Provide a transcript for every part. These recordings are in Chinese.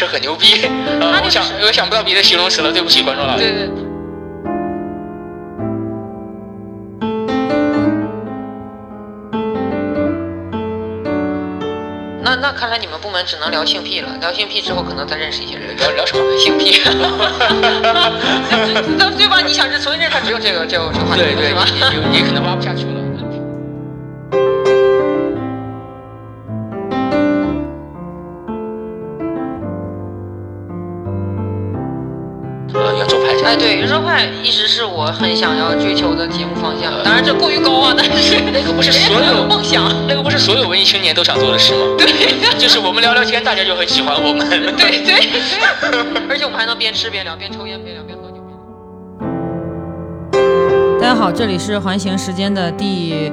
是很牛逼。呃，我想我想不到别的形容词了，对不起观众老师。对对。那那看来你们部门只能聊性癖了，聊性癖之后可能再认识一些人。聊聊什么？性癖。对吧？你想这所以这他只有这个这个这个话题对对是吧？你你可能挖不下去了。对，圆桌派一直是我很想要追求的节目方向，当然这过于高啊，但是那个不是 所有梦想。那个不是所有文艺青年都想做的事吗？对 就是我们聊聊天，大家就很喜欢我们。对对对，而且我们还能边吃边聊，边抽烟边聊，边喝酒边聊。大家好，这里是环形时间的第，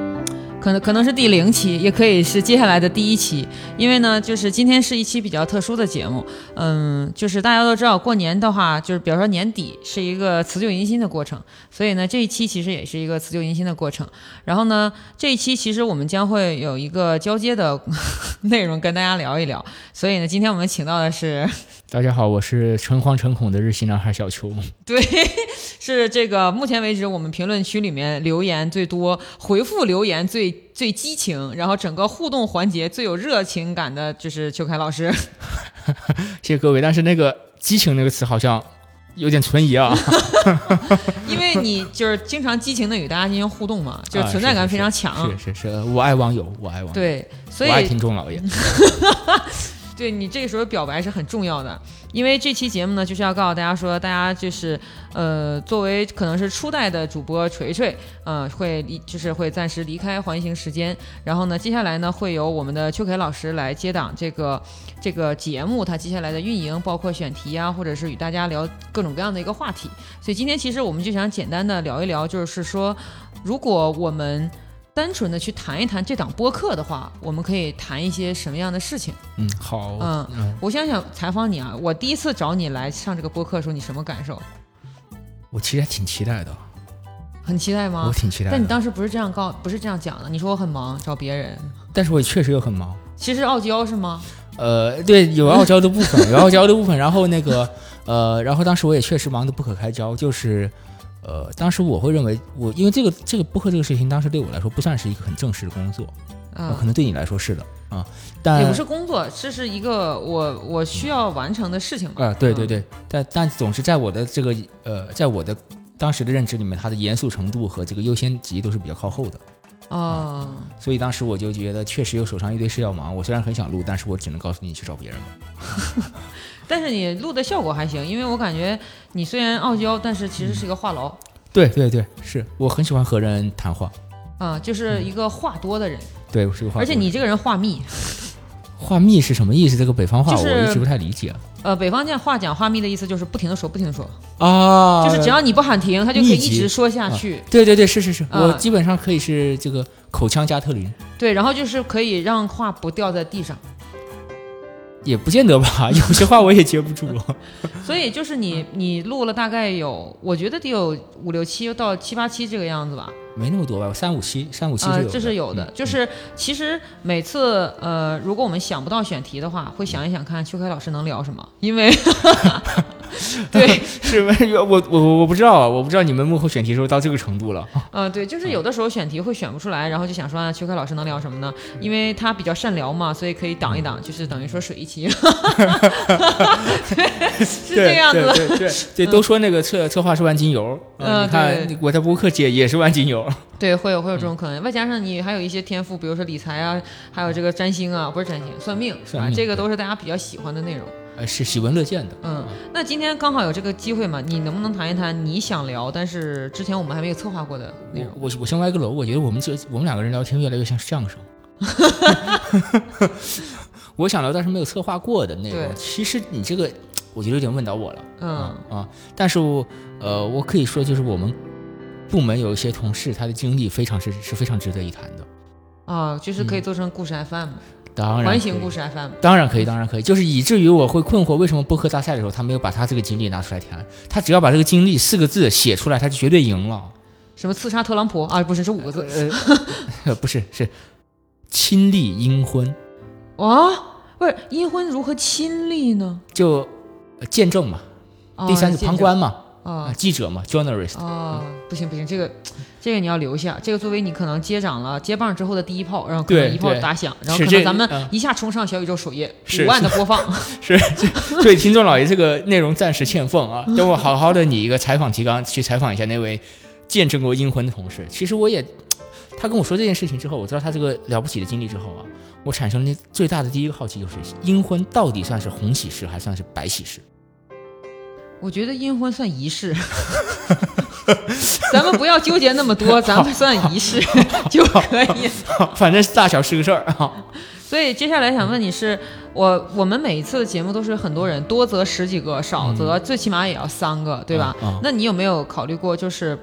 可能可能是第零期，也可以是接下来的第一期。因为呢，就是今天是一期比较特殊的节目，嗯，就是大家都知道，过年的话，就是比如说年底是一个辞旧迎新的过程，所以呢，这一期其实也是一个辞旧迎新的过程。然后呢，这一期其实我们将会有一个交接的 内容跟大家聊一聊。所以呢，今天我们请到的是，大家好，我是诚惶诚恐的日系男孩小邱。对，是这个目前为止我们评论区里面留言最多、回复留言最最激情，然后整个互动环节最有热情感的，就是邱凯老师。谢谢各位，但是那个激情那个词好像有点存疑啊。因为你就是经常激情的与大家进行互动嘛，就是啊存在感非常强。是是是，我爱网友，我爱网友，对，所我爱以听众老爷。对你这个时候表白是很重要的，因为这期节目呢，就是要告诉大家说，大家就是呃，作为可能是初代的主播锤锤，呃，会离就是会暂时离开环形时间，然后呢，接下来呢，会由我们的邱凯老师来接档这个这个节目，他接下来的运营，包括选题啊，或者是与大家聊各种各样的一个话题。所以今天其实我们就想简单的聊一聊，就是说，如果我们单纯的去谈一谈这档播客的话，我们可以谈一些什么样的事情？嗯，好，嗯嗯，我想想采访你啊，我第一次找你来上这个播客的时候，你什么感受？我其实还挺期待的，很期待吗我？挺期待的。但你当时不是这样告，不是这样讲的，你说我很忙，找别人。但是我也确实又很忙。其实傲娇是吗？呃，对，有傲娇的部分，有傲娇的部分。然后那个，呃，然后当时我也确实忙得不可开交，就是，呃，当时我会认为我，因为这个这个播客这个事情，当时对我来说不算是一个很正式的工作，呃可嗯，能对你来说是的啊，但也不是工作，这是一个我我需要完成的事情嘛。啊、对对嗯，对，但但总是在我的这个呃，在我的当时的认知里面，它的严肃程度和这个优先级都是比较靠后的，哦，所以当时我就觉得确实有手上一堆事要忙，我虽然很想录，但是我只能告诉你去找别人吧。但是你录的效果还行，因为我感觉你虽然傲娇，但是其实是一个话痨，对对对，是我很喜欢和人谈话，啊、就是一个话多的人，对我是个话而且你这个人话密，话密是什么意思？这个北方话就是我一直不太理解。呃，北方这样话讲话密的意思就是不停的说，不停的说，啊。就是只要你不喊停，他就可以一直说下去。对对对，是是是，啊。我基本上可以是这个口腔加特林，对，然后就是可以让话不掉在地上。也不见得吧，有些话我也接不住。所以就是你你录了大概有，我觉得得有五六期到七八期这个样子吧。没那么多吧，三五期，三五期是呃有，的，这是有的。嗯就是其实每次呃，如果我们想不到选题的话，会想一想看秋凯老师能聊什么，因为 对，是我我我不知道啊，我不知道你们幕后选题时候到这个程度了。呃，对，就是有的时候选题会选不出来，然后就想说啊，邱凯老师能聊什么呢？因为他比较善聊嘛，所以可以挡一挡，就是等于说水一期，对是这样子的。对对对对，都说那个策策划是万金油，嗯你看对我在播客界也是万金油。对，会有会有这种可能，外加上你还有一些天赋，比如说理财啊，还有这个占星啊，不是占星，算命，啊，算命这个都是大家比较喜欢的内容。呃，是喜闻乐见的。嗯，那今天刚好有这个机会嘛，你能不能谈一谈你想聊，但是之前我们还没有策划过的内容？我我先歪个楼，我觉得我们这我们两个人聊天越来越像相声。我想聊但是没有策划过的内容，其实你这个我觉得有点问到我了。嗯啊啊，但是我呃，我可以说就是我们部门有一些同事，他的经历非常是是非常值得一谈的。啊，就是可以做成故事 FM，、当然环形故事 FM。当然可以，当然可以，就是以至于我会困惑，为什么播客大赛的时候他没有把他这个经历拿出来谈？他只要把这个经历四个字写出来，他就绝对赢了。什么刺杀特朗普啊？不是，是五个字。呃，不是，是亲历阴婚。啊不是阴婚如何亲历呢？就呃见证嘛，哦第三是旁观嘛，啊啊，记者嘛，journalist，啊，不行不行，这个这个你要留下，这个作为你可能接掌了接棒之后的第一炮，然后可能一炮打响，然后可能咱们嗯一下冲上小宇宙首页是五万的播放。是，这所以听众老爷这个内容暂时欠奉啊，等我好好的拟一个采访提纲去采访一下那位见证过阴婚的同事。其实我也，他跟我说这件事情之后，我知道他这个了不起的经历之后啊，我产生了最大的第一个好奇就是，阴婚到底算是红喜事还算是白喜事？我觉得阴婚算仪式，咱们不要纠结那么多，咱们算仪式 就可以。反正大小是个事儿啊。所以接下来想问你是，我我们每一次的节目都是很多人，多则十几个，少则最起码也要三个，对吧？嗯嗯那你有没有考虑过，就是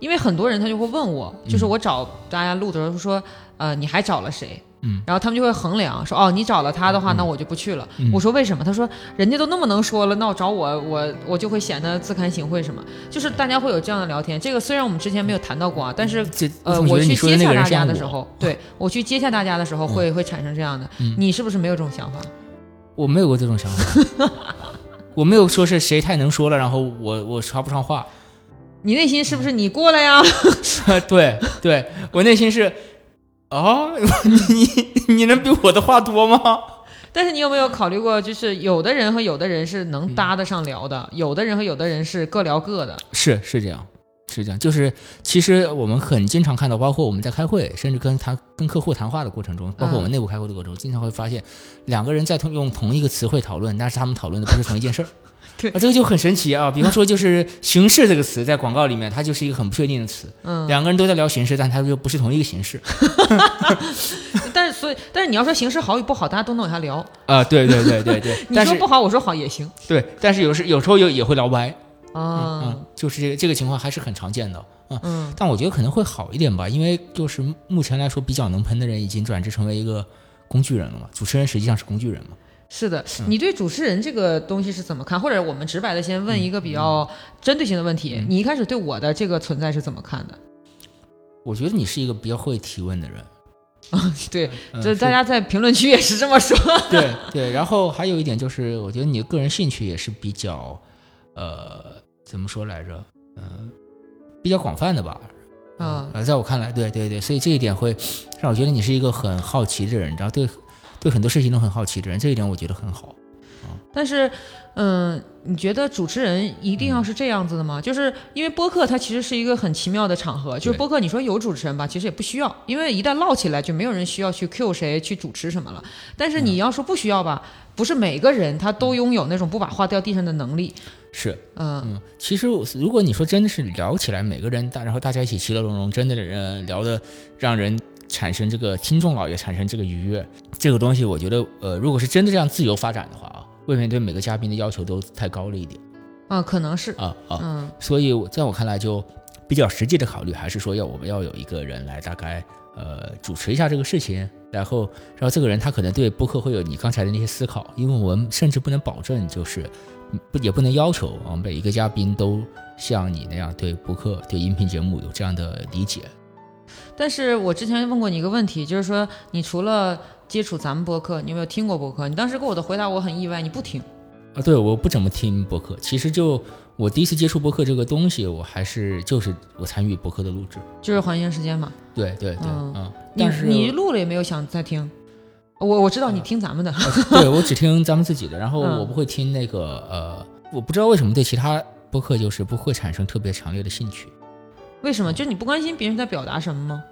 因为很多人他就会问我，就是我找大家录的时候说，呃，你还找了谁？嗯，然后他们就会衡量说，哦，你找了他的话，那我就不去了。嗯我说为什么？他说人家都那么能说了，那我找我，我我就会显得自惭形秽什么？就是大家会有这样的聊天。这个虽然我们之前没有谈到过啊，但是呃，我去接洽大家的时候，对我去接洽大家的时候会，会产生这样的。嗯你是不是没有这种想法？我没有过这种想法，我没有说是谁太能说了，然后我我插不上话。你内心是不是你过来呀？对对，我内心是，哦，你你能比我的话多吗？但是你有没有考虑过，就是有的人和有的人是能搭得上聊的，有的人和有的人是各聊各的。是是这样，是这样，就是其实我们很经常看到，包括我们在开会，甚至跟他跟客户谈话的过程中，包括我们内部开会的过程中，经常会发现两个人在同用同一个词汇讨论，但是他们讨论的不是同一件事儿。对啊，这个就很神奇啊！比方说，就是“形式”这个词，在广告里面，它就是一个很不确定的词。嗯，两个人都在聊形式，但它又不是同一个形式。但是所以，但是你要说形式好与不好，大家都能往下聊。啊，对对对对对。你说不好，我说好也行。对，但是有时有时候有也会聊歪。啊，嗯，就是这个这个情况还是很常见的。嗯，嗯但我觉得可能会好一点吧，因为就是目前来说比较能喷的人已经转职成为一个工具人了嘛，主持人实际上是工具人嘛。是的，嗯你对主持人这个东西是怎么看？或者我们直白的先问一个比较针对性的问题：嗯你一开始对我的这个存在是怎么看的？我觉得你是一个比较会提问的人，对，嗯就是大家在评论区也是这么说。对 对，然后还有一点就是，我觉得你的个人兴趣也是比较，呃，怎么说来着？嗯、比较广泛的吧。嗯呃，在我看来，对对对，所以这一点会让我觉得你是一个很好奇的人，然后对对很多事情都很好奇的人，这一点我觉得很好。但是，嗯，你觉得主持人一定要嗯是这样子的吗？就是因为播客它其实是一个很奇妙的场合，就是播客你说有主持人吧，其实也不需要，因为一旦唠起来就没有人需要去 Q 谁去主持什么了。但是嗯你要说不需要吧，不是每个人他都拥有那种不把话掉地上的能力。是，嗯，嗯，其实我如果你说真的是聊起来，每个人大，然后大家一起其乐融融，真的人聊的让人产生这个听众老爷产生这个愉悦，这个东西我觉得呃，如果是真的这样自由发展的话啊，未免对每个嘉宾的要求都太高了一点。啊，可能是，啊啊，嗯。所以在我看来就比较实际的考虑，还是说要我们要有一个人来大概呃主持一下这个事情，然后然后这个人他可能对播客会有你刚才的那些思考，因为我们甚至不能保证就是嗯不也不能要求啊每一个嘉宾都像你那样对播客对音频节目有这样的理解。但是我之前问过你一个问题，就是说你除了接触咱们播客，你有没有听过播客？你当时给我的回答我很意外，你不听。啊，对，我不怎么听播客。其实就我第一次接触播客这个东西，我还是就是我参与播客的录制。就是环形时间嘛，对对对，嗯嗯，但是你录了也没有想再听，我我知道你听咱们的，对我只听咱们自己的，然后嗯我不会听那个呃，我不知道为什么对其他播客就是不会产生特别强烈的兴趣，为什么？就你不关心别人在表达什么吗？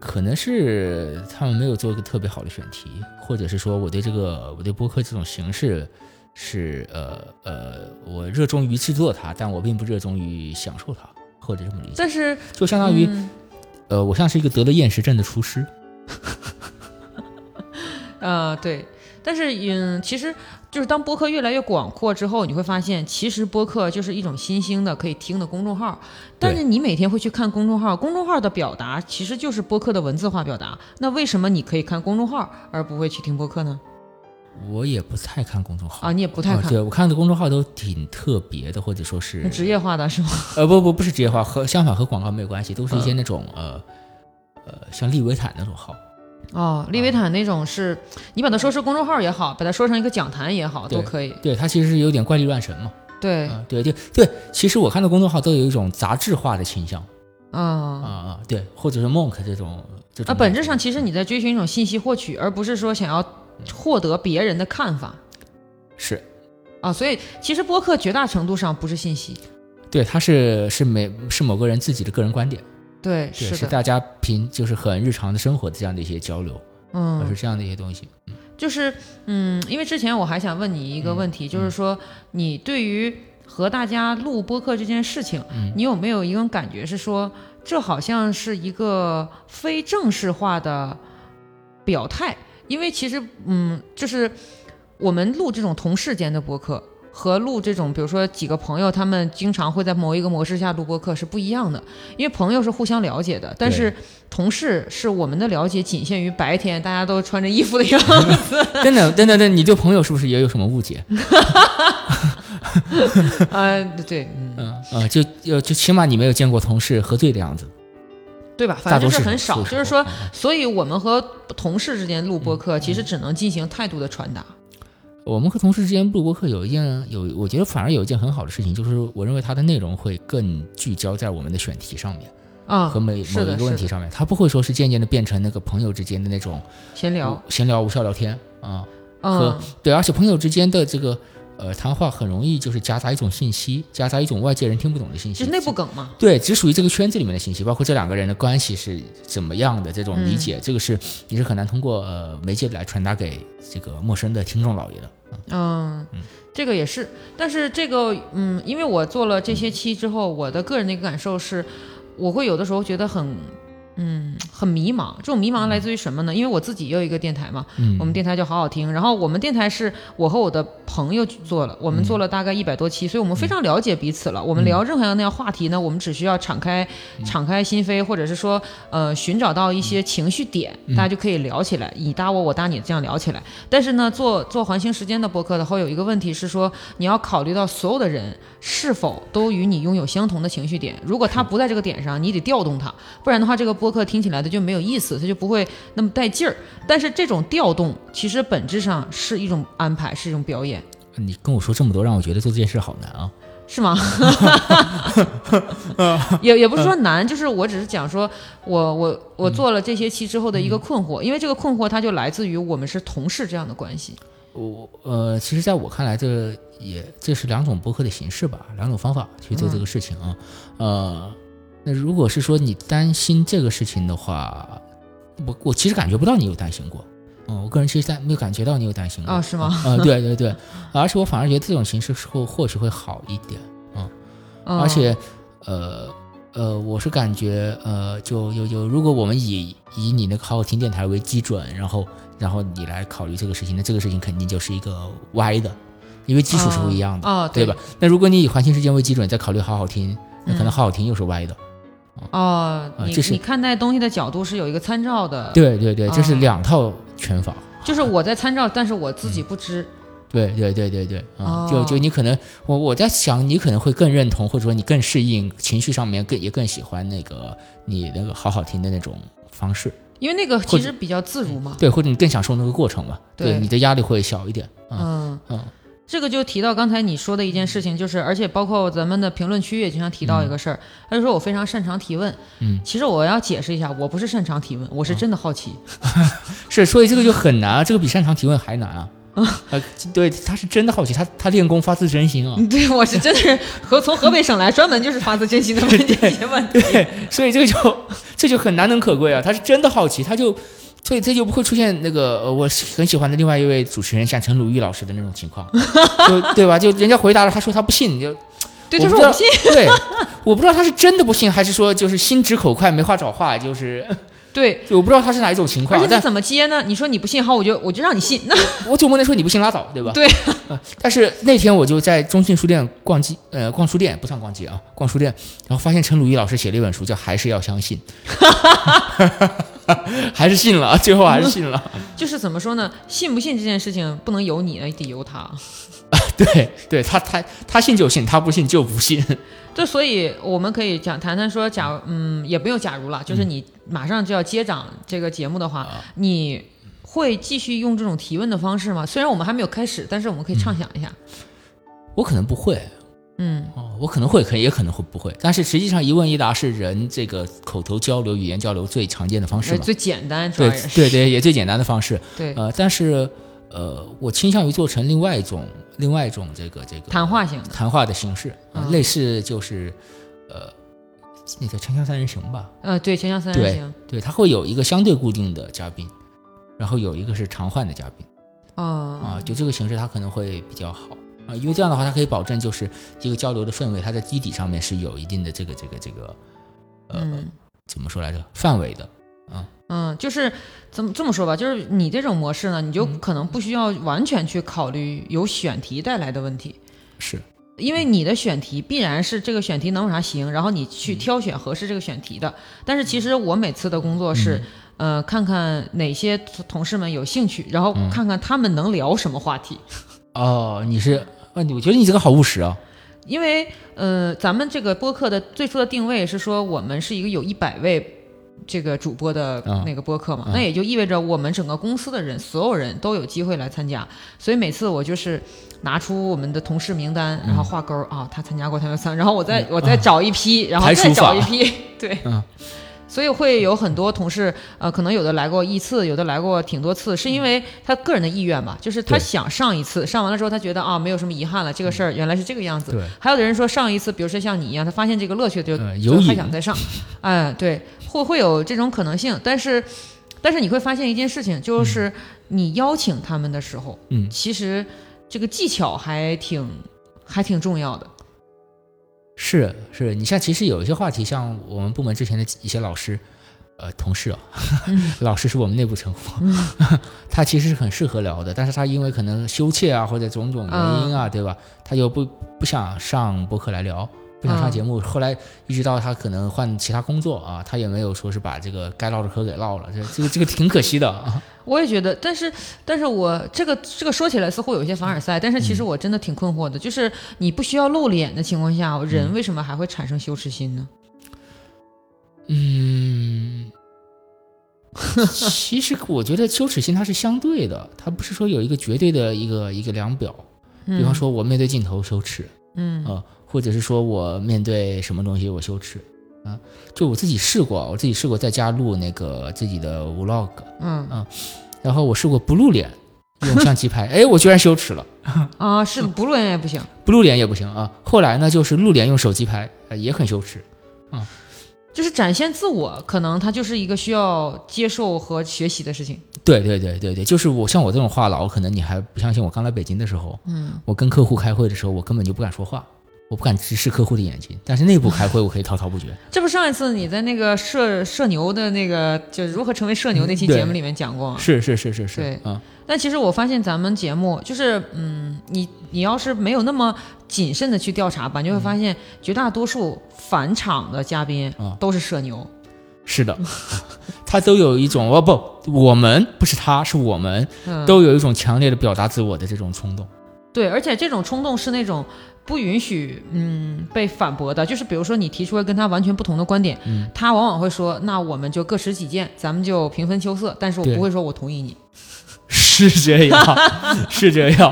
可能是他们没有做一个特别好的选题，或者是说我对这个我对播客这种形式是呃呃，我热衷于制作它，但我并不热衷于享受它，或者这么理解，但是就相当于、嗯呃，我像是一个得了厌食症的厨师。呃 对，但是嗯，其实就是当播客越来越广阔之后，你会发现，其实播客就是一种新兴的可以听的公众号。但是你每天会去看公众号，公众号的表达其实就是播客的文字化表达。那为什么你可以看公众号而不会去听播客呢？我也不太看公众号啊，你也不太啊看，对我看的公众号都挺特别的，或者说是职业化的是吗？呃不不不是职业化，和相反和广告没有关系，都是一些嗯那种、呃呃像利维坦那种号，哦，利维坦那种是，你把它说是公众号也好，把它说成一个讲坛也好，都可以。对，它其实是有点怪力乱神嘛。对，啊，对对对，其实我看到公众号都有一种杂志化的倾向。啊啊啊，对，或者是 monk 这种这种啊，本质上其实你在追寻一种信息获取，而不是说想要获得别人的看法。是。啊。所以其实播客绝大程度上不是信息，对，它是是每是某个人自己的个人观点，对，对，是的，是大家平就是很日常的生活的这样的一些交流，嗯而，是这样的一些东西。嗯就是嗯，因为之前我还想问你一个问题，就是说你对于和大家录播客这件事情，嗯你有没有一种感觉是说，这好像是一个非正式化的表态？因为其实嗯，就是我们录这种同事间的播客。和录这种，比如说几个朋友，他们经常会在某一个模式下录播客是不一样的，因为朋友是互相了解的，但是同事是我们的了解仅限于白天，大家都穿着衣服的样子。等等等等等，你对朋友是不是也有什么误解？啊，对，嗯，啊呃，就就就起码你没有见过同事喝醉的样子，对吧？反正是很少，就是说，嗯所以我们和同事之间录播客，其实只能进行态度的传达。我们和同事之间录播课有一件有，我觉得反而有一件很好的事情，就是我认为它的内容会更聚焦在我们的选题上面啊，和每某一个问题上面，它不会说是渐渐的变成那个朋友之间的那种闲聊，闲聊无效聊天啊、嗯。和，对，而且朋友之间的这个呃谈话很容易就是夹杂一种信息，夹杂一种外界人听不懂的信息，就是内部梗嘛。对，只属于这个圈子里面的信息，包括这两个人的关系是怎么样的这种理解，这个是你是很难通过呃媒介来传达给这个陌生的听众老爷的。嗯，这个也是，但是这个，嗯，因为我做了这些期之后，我的个人的一个感受是，我会有的时候觉得很。嗯，很迷茫。这种迷茫来自于什么呢？因为我自己也有一个电台嘛，嗯我们电台叫好好听。然后我们电台是我和我的朋友做了，我们做了大概一百多期，所以我们非常了解彼此了。我们聊任何样的话题呢，我们只需要敞开、敞开心扉，或者是说，呃，寻找到一些情绪点，大家就可以聊起来，你搭我，我搭你，这样聊起来。但是呢，做做环形时间的播客的话有一个问题是说，你要考虑到所有的人是否都与你拥有相同的情绪点。如果他不在这个点上，你得调动他，不然的话，这个播客听起来的就没有意思，它就不会那么带劲儿。但是这种调动其实本质上是一种安排，是一种表演，你跟我说这么多，让我觉得做这件事好难啊。是吗？也也不是说难，就是我只是讲说，我我我做了这些期之后的一个困惑，因为这个困惑它就来自于我们是同事这样的关系。我呃，其实在我看来，这也这是两种播客的形式吧，两种方法去做这个事情啊。呃，那如果是说你担心这个事情的话，我我其实感觉不到你有担心过。嗯，我个人其实在没有感觉到你有担心过啊是吗啊、对对对，而且我反而觉得这种形式会或许会好一点。嗯而且，呃呃，我是感觉，呃，就就就，如果我们以以你那个好好听电台为基准，然后然后你来考虑这个事情，那这个事情肯定就是一个歪的，因为基础是不一样的，哦，对吧？那如果你以环形时间为基准再考虑好好听，那可能嗯好好听又是歪的。哦，你你看待东西的角度是有一个参照的，，对对对，这是哦两套拳法。就是我在参照，但是我自己不知。对对对对对，啊、就哦就你可能，我我在想，你可能会更认同，或者说你更适应情绪上面更也更喜欢那个你那个好好听的那种方式，因为那个其实比较自如嘛。对，或者你更享受那个过程嘛，对你的压力会小一点，嗯嗯，嗯这个就提到刚才你说的一件事情，就是而且包括咱们的评论区也经常提到一个事儿，他就说我非常擅长提问。嗯，其实我要解释一下，我不是擅长提问，我是真的好奇。是，所以这个就很难啊，这个比擅长提问还难啊，呃，对，他是真的好奇，他他练功发自真心啊，对，我是真的是和从河北省来，专门就是发自真心的问这些问题。对，所以这个就这就很难能可贵啊，他是真的好奇，他就。所以这就不会出现那个呃，我很喜欢的另外一位主持人，像陈鲁豫老师的那种情况，就对吧？就人家回答了，他说他不信，就 对，我不知道他说我不信。对，我不知道他是真的不信，还是说就是心直口快，没话找话，就是 对，我不知道他是哪一种情况。但而且你怎么接呢？你说你不信，好，我就我就让你信。那我总不能说你不信拉倒，对吧？对呃但是那天我就在中信书店逛街，呃，逛书店不算逛街啊，逛书店，然后发现陈鲁豫老师写了一本书，叫《还是要相信》，还是信了，最后还是信了。就是怎么说呢？信不信这件事情不能由你，得由他。对对，他他他信就信，他不信就不信。就所以我们可以讲谈谈说，假如嗯，也不用假如了，就是你马上就要接掌这个节目的话，你会继续用这种提问的方式吗？虽然我们还没有开始，但是我们可以畅想一下。我可能不会，嗯哦，我可能会，可也可能会不会。但是实际上，一问一答是人这个口头交流、语言交流最常见的方式最简单，对对对，也最简单的方式。对呃，但是呃，我倾向于做成另外一种、另外一种这个这个谈话型的。谈话的形式，呃嗯类似就是呃，那个《锵锵三人行》吧。呃，对，锵锵三人对行。对，它会有一个相对固定的嘉宾，然后有一个是常换的嘉宾哦啊，就这个形式它可能会比较好啊，因为这样的话，它可以保证就是这个交流的氛围，它在基底上面是有一定的这个这个这个呃、嗯怎么说来着范围的啊。嗯，就是怎么这么说吧，就是你这种模式呢，你就嗯可能不需要完全去考虑有选题带来的问题。是，因为你的选题必然是这个选题能有啥行，然后你去嗯挑选合适这个选题的。但是其实我每次的工作是，嗯呃，看看哪些同事们有兴趣，然后嗯看看他们能聊什么话题。哦，你是，呃，我觉得你这个好务实啊。因为呃，咱们这个播客的最初的定位是说，我们是一个有一百位这个主播的啊。那个播客嘛，啊。那也就意味着我们整个公司的人，所有人都有机会来参加。所以每次我就是拿出我们的同事名单，然后画勾儿啊，他参加过，他们参，然后我再、嗯。我再找一批，然后再找一批，对。嗯所以会有很多同事，呃，可能有的来过一次，有的来过挺多次，是因为他个人的意愿吧，就是他想上一次，上完了之后他觉得啊没有什么遗憾了，这个事儿原来是这个样子。对，还有的人说上一次，比如说像你一样，他发现这个乐趣就呃就有还想再上，哎，对，会会有这种可能性，但是但是你会发现一件事情，就是你邀请他们的时候，嗯。其实这个技巧还挺还挺重要的。是是，你像其实有一些话题，像我们部门之前的一些老师，呃，同事啊，老师是我们内部称呼，他其实是很适合聊的，但是他因为可能羞怯啊或者种种原因啊，对吧？他又不不想上博客来聊，不想上嗯节目。后来一直到他可能换其他工作啊，他也没有说是把这个该唠的嗑给唠了，这这个这个挺可惜的啊。我也觉得，但是，但是我这个这个说起来似乎有一些凡尔赛，但是其实我真的挺困惑的，就是你不需要露脸的情况下，人为什么还会产生羞耻心呢？嗯，其实我觉得羞耻心它是相对的，它不是说有一个绝对的一个一个量表。比方说，我面对镜头羞耻，嗯，啊、或者是说我面对什么东西我羞耻，啊，就我自己试过，我自己试过在家录那个自己的 vlog，嗯然后我试过不露脸，用相机拍，哎，我居然羞耻了，啊，是不露脸也不行。不露脸也不行啊。后来呢，就是露脸用手机拍，呃也很羞耻。啊就是展现自我，可能它就是一个需要接受和学习的事情。对对对对对，就是我像我这种话痨，可能你还不相信。我刚来北京的时候，嗯，我跟客户开会的时候，我根本就不敢说话，我不敢直视客户的眼睛。但是内部开会，我可以滔滔不绝。这不上一次你在那个社社牛的那个，就如何成为社牛那期节目里面讲过吗？是是是是是，对嗯，但其实我发现咱们节目就是，嗯，你你要是没有那么谨慎的去调查吧，你就会发现绝大多数返场的嘉宾啊都是社牛。是的，他都有一种哦不，我们不是他，是我们嗯，都有一种强烈的表达自我的这种冲动。对，而且这种冲动是那种不允许嗯被反驳的，就是比如说你提出了跟他完全不同的观点，嗯他往往会说，那我们就各持己见，咱们就平分秋色，但是我不会说我同意你，是这样，是这样，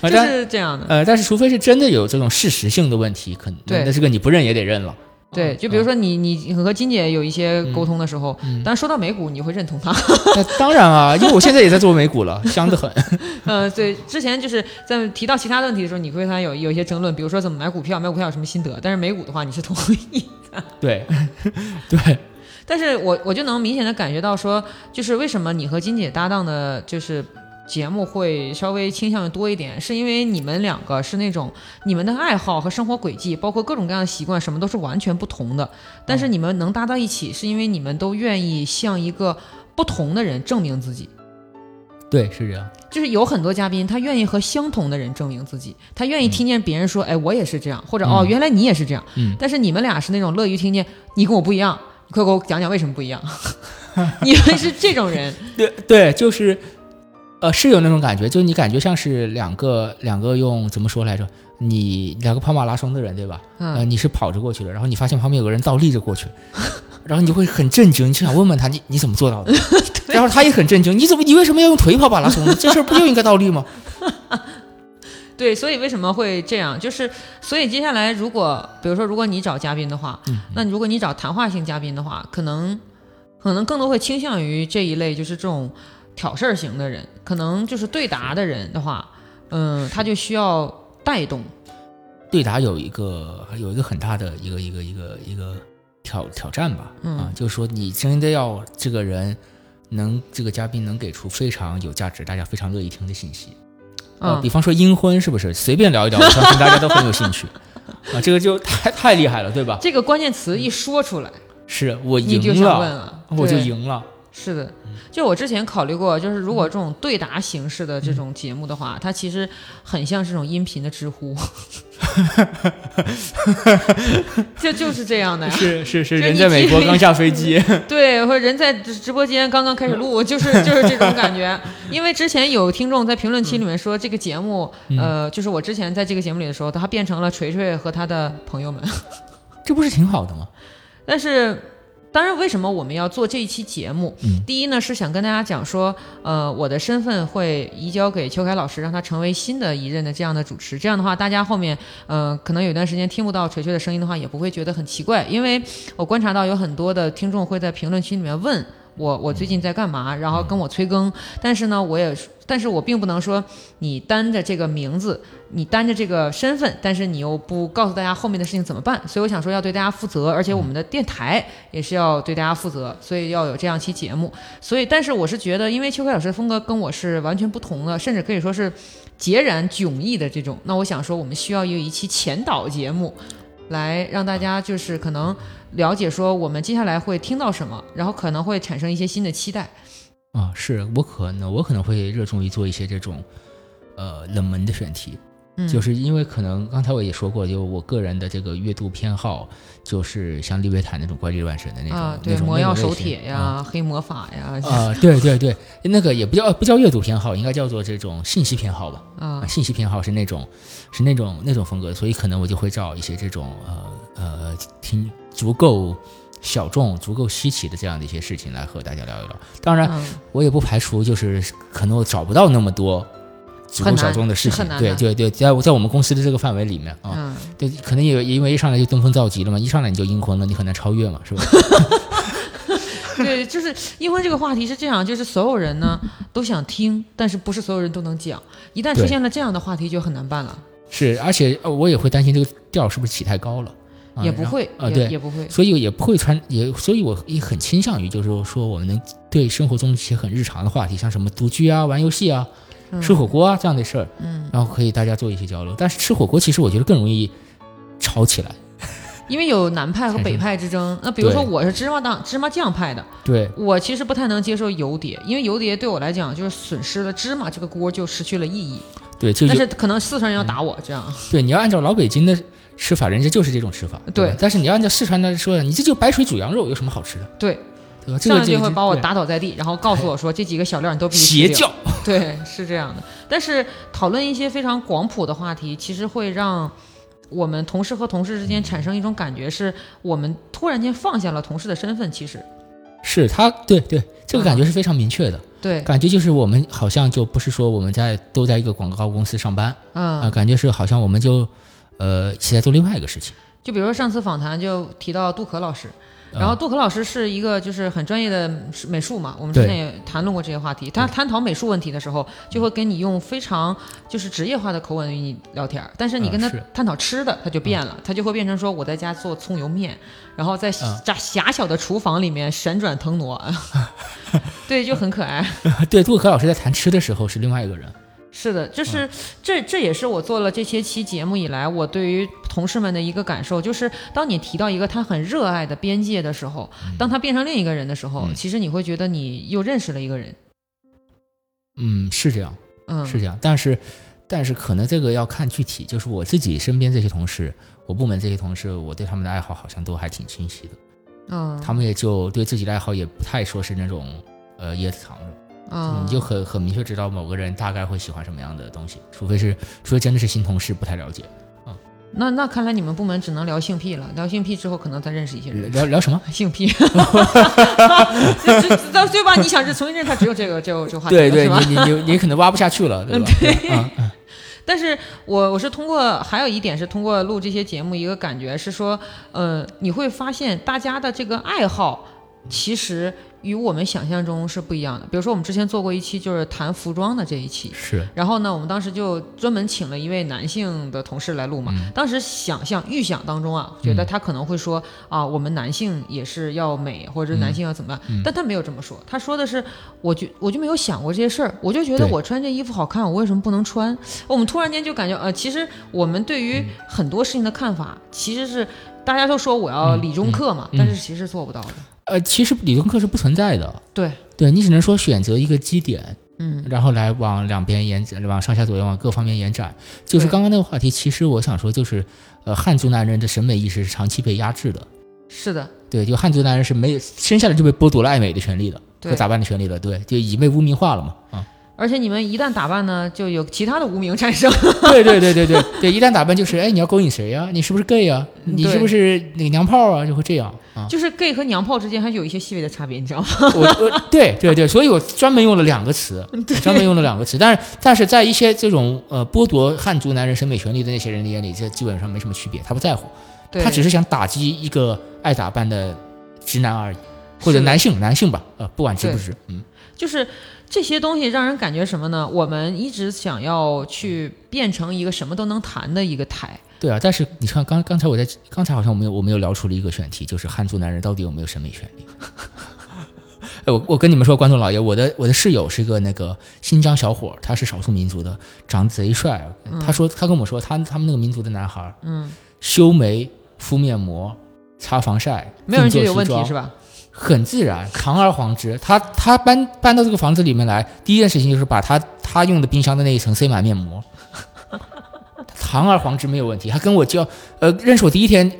啊就是这样的。呃，但是除非是真的有这种事实性的问题，可能对那这个你不认也得认了。对，就比如说你你和金姐有一些沟通的时候，嗯但是说到美股，你会认同他。那当然啊，因为我现在也在做美股了，香得很。嗯，对，之前就是在提到其他的问题的时候，你会和他有有一些争论，比如说怎么买股票，买股票有什么心得。但是美股的话，你是同意的。对，对，但是我我就能明显的感觉到说，就是为什么你和金姐搭档的，就是节目会稍微倾向于多一点，是因为你们两个是那种你们的爱好和生活轨迹，包括各种各样的习惯，什么都是完全不同的。但是你们能搭到一起，是因为你们都愿意向一个不同的人证明自己。对，是这样。就是有很多嘉宾，他愿意和相同的人证明自己，他愿意听见别人说，哎，我也是这样，或者哦，嗯原来你也是这样。嗯但是你们俩是那种乐于听见你跟我不一样，快给我讲讲为什么不一样。你们是这种人，对对，就是呃，是有那种感觉，就是你感觉像是两个两个用怎么说来着？你两个跑马拉松的人，对吧？呃，嗯，你是跑着过去的，然后你发现旁边有个人倒立着过去，然后你就会很震惊，你就想问问他，你你怎么做到的？然后他也很震惊，你怎么你为什么要用腿跑马拉松呢？这事儿不就应该倒立吗？对，所以为什么会这样？就是所以接下来如果比如说如果你找嘉宾的话，嗯那如果你找谈话性嘉宾的话，可能可能更多会倾向于这一类就是这种挑事儿型的人，可能就是对答的人的话，嗯，他就需要带动。对答有一个有一个很大的一个一个一个一个挑挑战吧，嗯。啊，就是说你真的要这个人能这个嘉宾能给出非常有价值、大家非常乐意听的信息，啊，嗯比方说阴婚是不是？随便聊一聊，我相信大家都很有兴趣，啊，这个就太太厉害了，对吧？这个关键词一说出来，是我赢了，我就赢了，是的，就我之前考虑过，就是如果嗯这种对答形式的这种节目的话，它其实很像是这种音频的知乎，就就是这样的呀。是是是，人在美国刚下飞机，对，或者人在直直播间刚刚开始录，就是 就是这种感觉。因为之前有听众在评论区里面说，这个节目，嗯呃，就是我之前在这个节目里的时候，它变成了锤锤和他的朋友们。这不是挺好的吗？但是，当然，为什么我们要做这一期节目？嗯第一呢，是想跟大家讲说，呃，我的身份会移交给邱凯老师，让他成为新的一任的这样的主持。这样的话，大家后面，呃，可能有一段时间听不到锤锤的声音的话，也不会觉得很奇怪，因为我观察到有很多的听众会在评论区里面问。我我最近在干嘛？然后跟我催更，但是呢，我也，但是我并不能说你担着这个名字，你担着这个身份，但是你又不告诉大家后面的事情怎么办？所以我想说要对大家负责，而且我们的电台也是要对大家负责，所以要有这样一期节目。所以，但是我是觉得，因为秋葵老师的风格跟我是完全不同的，甚至可以说是截然迥异的这种，那我想说，我们需要有一期前导节目，来让大家就是可能了解说我们接下来会听到什么，然后可能会产生一些新的期待。啊，是我可能我可能会热衷于做一些这种，呃，冷门的选题，嗯，就是因为可能刚才我也说过，就我个人的这个阅读偏好，就是像利维坦那种怪力乱神的那种，啊，对，那种魔药手那种类型帖呀，啊黑魔法呀，啊，对对对，那个也不叫不叫阅读偏好，应该叫做这种信息偏好吧。啊啊，信息偏好是那种是那种那种风格，所以可能我就会找一些这种呃呃挺足够小众、足够稀奇的这样的一些事情来和大家聊一聊。当然，嗯我也不排除就是可能我找不到那么多足够很难小众的事情对对对，在我在我们公司的这个范围里面啊，嗯，对，可能也也因为一上来就登峰造极了嘛，一上来你就阴婚了，你很难超越嘛，是吧？对，就是阴婚这个话题是这样，就是所有人呢都想听，但是不是所有人都能讲。一旦出现了这样的话题，就很难办了，是，而且呃我也会担心这个调是不是起太高了，啊也不会，啊，也对，也不会。所以也不会穿，也所以我也很倾向于，就是说我们能对生活中一些很日常的话题，像什么独居啊、玩游戏啊、嗯吃火锅啊这样的事儿，嗯，然后可以大家做一些交流。但是吃火锅其实我觉得更容易吵起来，因为有南派和北派之争。那比如说我是芝麻当芝麻酱派的，对我其实不太能接受油碟，因为油碟对我来讲就是损失了芝麻这个锅就失去了意义。对，就有但是可能四川人要打我这样。对你要按照老北京的吃法，人家就是这种吃法，对吧但是你要按照四川的说，你这就白水煮羊肉有什么好吃的，对，对吧？这上来就会把我打倒在地，然后告诉我说这几个小料你都必须。邪教，对，是这样的。但是讨论一些非常广谱的话题，其实会让我们同事和同事之间产生一种感觉，是我们突然间放下了同事的身份。其实，是他，对对，这个嗯感觉是非常明确的，对，感觉就是我们好像就不是说我们在都在一个广告公司上班。啊、嗯，感觉是好像我们就呃一起在做另外一个事情。就比如说上次访谈就提到杜可老师。啊然后杜可老师是一个就是很专业的美术嘛，我们之前也谈论过这些话题。他探讨美术问题的时候，就会跟你用非常就是职业化的口吻与你聊天儿，但是你跟他探讨吃的，他就变了，他就会变成说我在家做葱油面，然后在啊狭狭小的厨房里面旋转腾挪，对，就很可爱。对，杜可老师在谈吃的时候是另外一个人。是的，就是这这也是我做了这些期节目以来，我对于同事们的一个感受，就是当你提到一个他很热爱的边界的时候，当他变成另一个人的时候，嗯其实你会觉得你又认识了一个人。嗯，是这样，嗯，是这样。但是，但是可能这个要看具体。就是我自己身边这些同事，我部门这些同事，我对他们的爱好好像都还挺清晰的。嗯，他们也就对自己的爱好也不太说是那种呃掖着藏着。啊，你就很很明确知道某个人大概会喜欢什么样的东西，除非是除非真的是新同事不太了解。嗯那那看来你们部门只能聊性癖了，聊性癖之后可能再认识一些人。聊聊什么？性癖，就就到对吧？你想是重新认识他，只有这个这个这个话题了，对对？你你你你可能挖不下去了，对吧？但是我我是通过还有一点是通过录这些节目，一个感觉是说，呃，你会发现大家的这个爱好其实与我们想象中是不一样的。比如说我们之前做过一期就是谈服装的这一期，是然后呢，我们当时就专门请了一位男性的同事来录嘛。嗯当时想象预想当中啊，觉得他可能会说啊，我们男性也是要美，或者男性要怎么样，嗯但他没有这么说。他说的是，我就我就没有想过这些事儿，我就觉得我穿这衣服好看，我为什么不能穿？我们突然间就感觉，呃，其实我们对于很多事情的看法，其实是大家都说我要理中客嘛，嗯嗯但是其实做不到的。呃，其实理论课是不存在的，对，对你只能说选择一个基点，嗯，然后来往两边延展，往上下左右往各方面延展。就是刚刚那个话题，其实我想说，就是呃，汉族男人的审美意识是长期被压制的。是的，对，就汉族男人是没有生下来就被剥夺了爱美的权利的对和打扮的权利了，对，就已被污名化了嘛，啊，而且你们一旦打扮呢，就有其他的无名产生。对对对对对对，一旦打扮就是，哎，你要勾引谁呀、你是不是 gay 呀、你是不是那个娘炮啊？就会这样啊。就是 gay 和娘炮之间还是有一些细微的差别，你知道吗？我我对对对，所以我专门用了两个词，专门用了两个词。但是但是在一些这种呃剥夺汉族男人审美权利的那些人的眼里，这基本上没什么区别，他不在乎，他只是想打击一个爱打扮的直男而已，或者男性男性吧，呃，不管直不直，嗯，就是这些东西让人感觉什么呢？我们一直想要去变成一个什么都能谈的一个台。对啊。但是你看刚刚才我在刚才好像我们有我们又聊出了一个选题，就是汉族男人到底有没有审美权利？哎，我我跟你们说，观众老爷，我的我的室友是个那个新疆小伙儿，他是少数民族的，长得贼帅。他说他跟我说，他他们那个民族的男孩儿嗯，修眉、敷面膜、擦防晒，没有人觉得有问题是吧？很自然，堂而皇之。他他搬搬到这个房子里面来，第一件事情就是把他他用的冰箱的那一层塞满面膜，堂而皇之没有问题。他跟我交呃认识我第一天，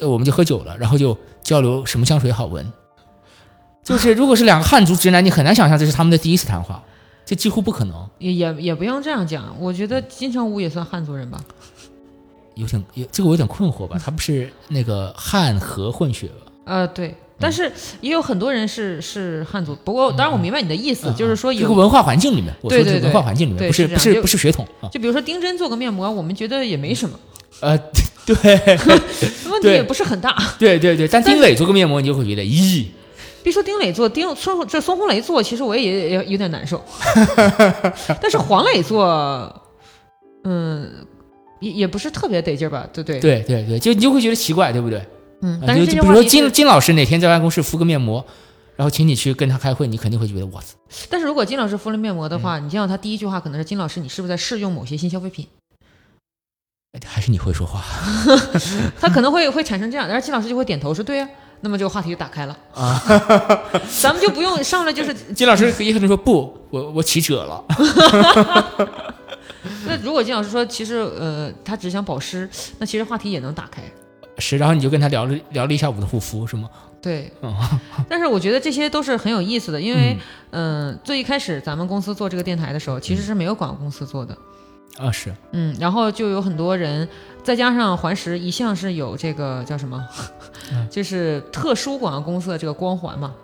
呃我们就喝酒了，然后就交流什么香水好闻。就是如果是两个汉族直男，你很难想象这是他们的第一次谈话，这几乎不可能。也也也不用这样讲，我觉得金城武也算汉族人吧。有点有这个我有点困惑吧？他不是那个汉和混血吧？呃，对，但是也有很多人是是汉族。不过当然我明白你的意思，嗯就是说有，这个文化环境里面，对对对文化环境里面，对不是不是不是血统啊。就比如说丁真做个面膜，我们觉得也没什么，呃，对问题也不是很大。对对对，但丁磊做个面膜，你就会觉得，咦，别说丁磊做，丁孙这孙红雷做，其实我也也也有点难受。但是黄磊做，嗯，也也不是特别得劲儿吧？对对对对对，就你就会觉得奇怪，对不对？嗯但是就比如说金金老师哪天在办公室敷个面膜，然后请你去跟他开会，你肯定会觉得哇塞，但是如果金老师敷了面膜的嗯话，你见到他第一句话可能是金老师，你是不是在试用某些新消费品？还是你会说话 他可能会会产生这样，然后金老师就会点头说对呀、那么这个话题就打开了，啊？咱们就不用上来就是。金老师也可能说不，我我起褶了。那如果金老师说其实呃他只想保湿，那其实话题也能打开。是，然后你就跟他聊了聊了一下午的护肤，是吗？对，嗯。但是我觉得这些都是很有意思的，因为嗯、呃最一开始咱们公司做这个电台的时候，其实是没有广告公司做的，啊，是，嗯，然后就有很多人，再加上环石一向是有这个叫什么，嗯就是特殊广告公司的这个光环嘛，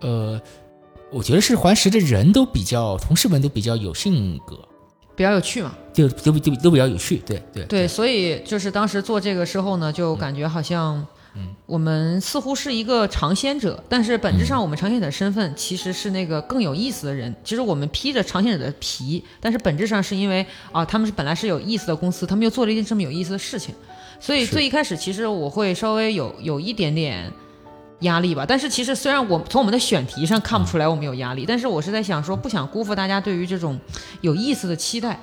呃，我觉得是环石的人都比较，同事们都比较有性格，比较有趣嘛。就都都都比较有趣，对对对，所以就是当时做这个时候呢，就感觉好像嗯我们似乎是一个尝鲜者，但是本质上我们尝鲜者的身份其实是那个更有意思的人。其实我们披着尝鲜者的皮，但是本质上是因为啊，他们是本来是有意思的公司，他们又做了一件这么有意思的事情，所以最一开始其实我会稍微有有一点点。压力吧，但是其实虽然我从我们的选题上看不出来我们有压力，但是我是在想说，不想辜负大家对于这种有意思的期待。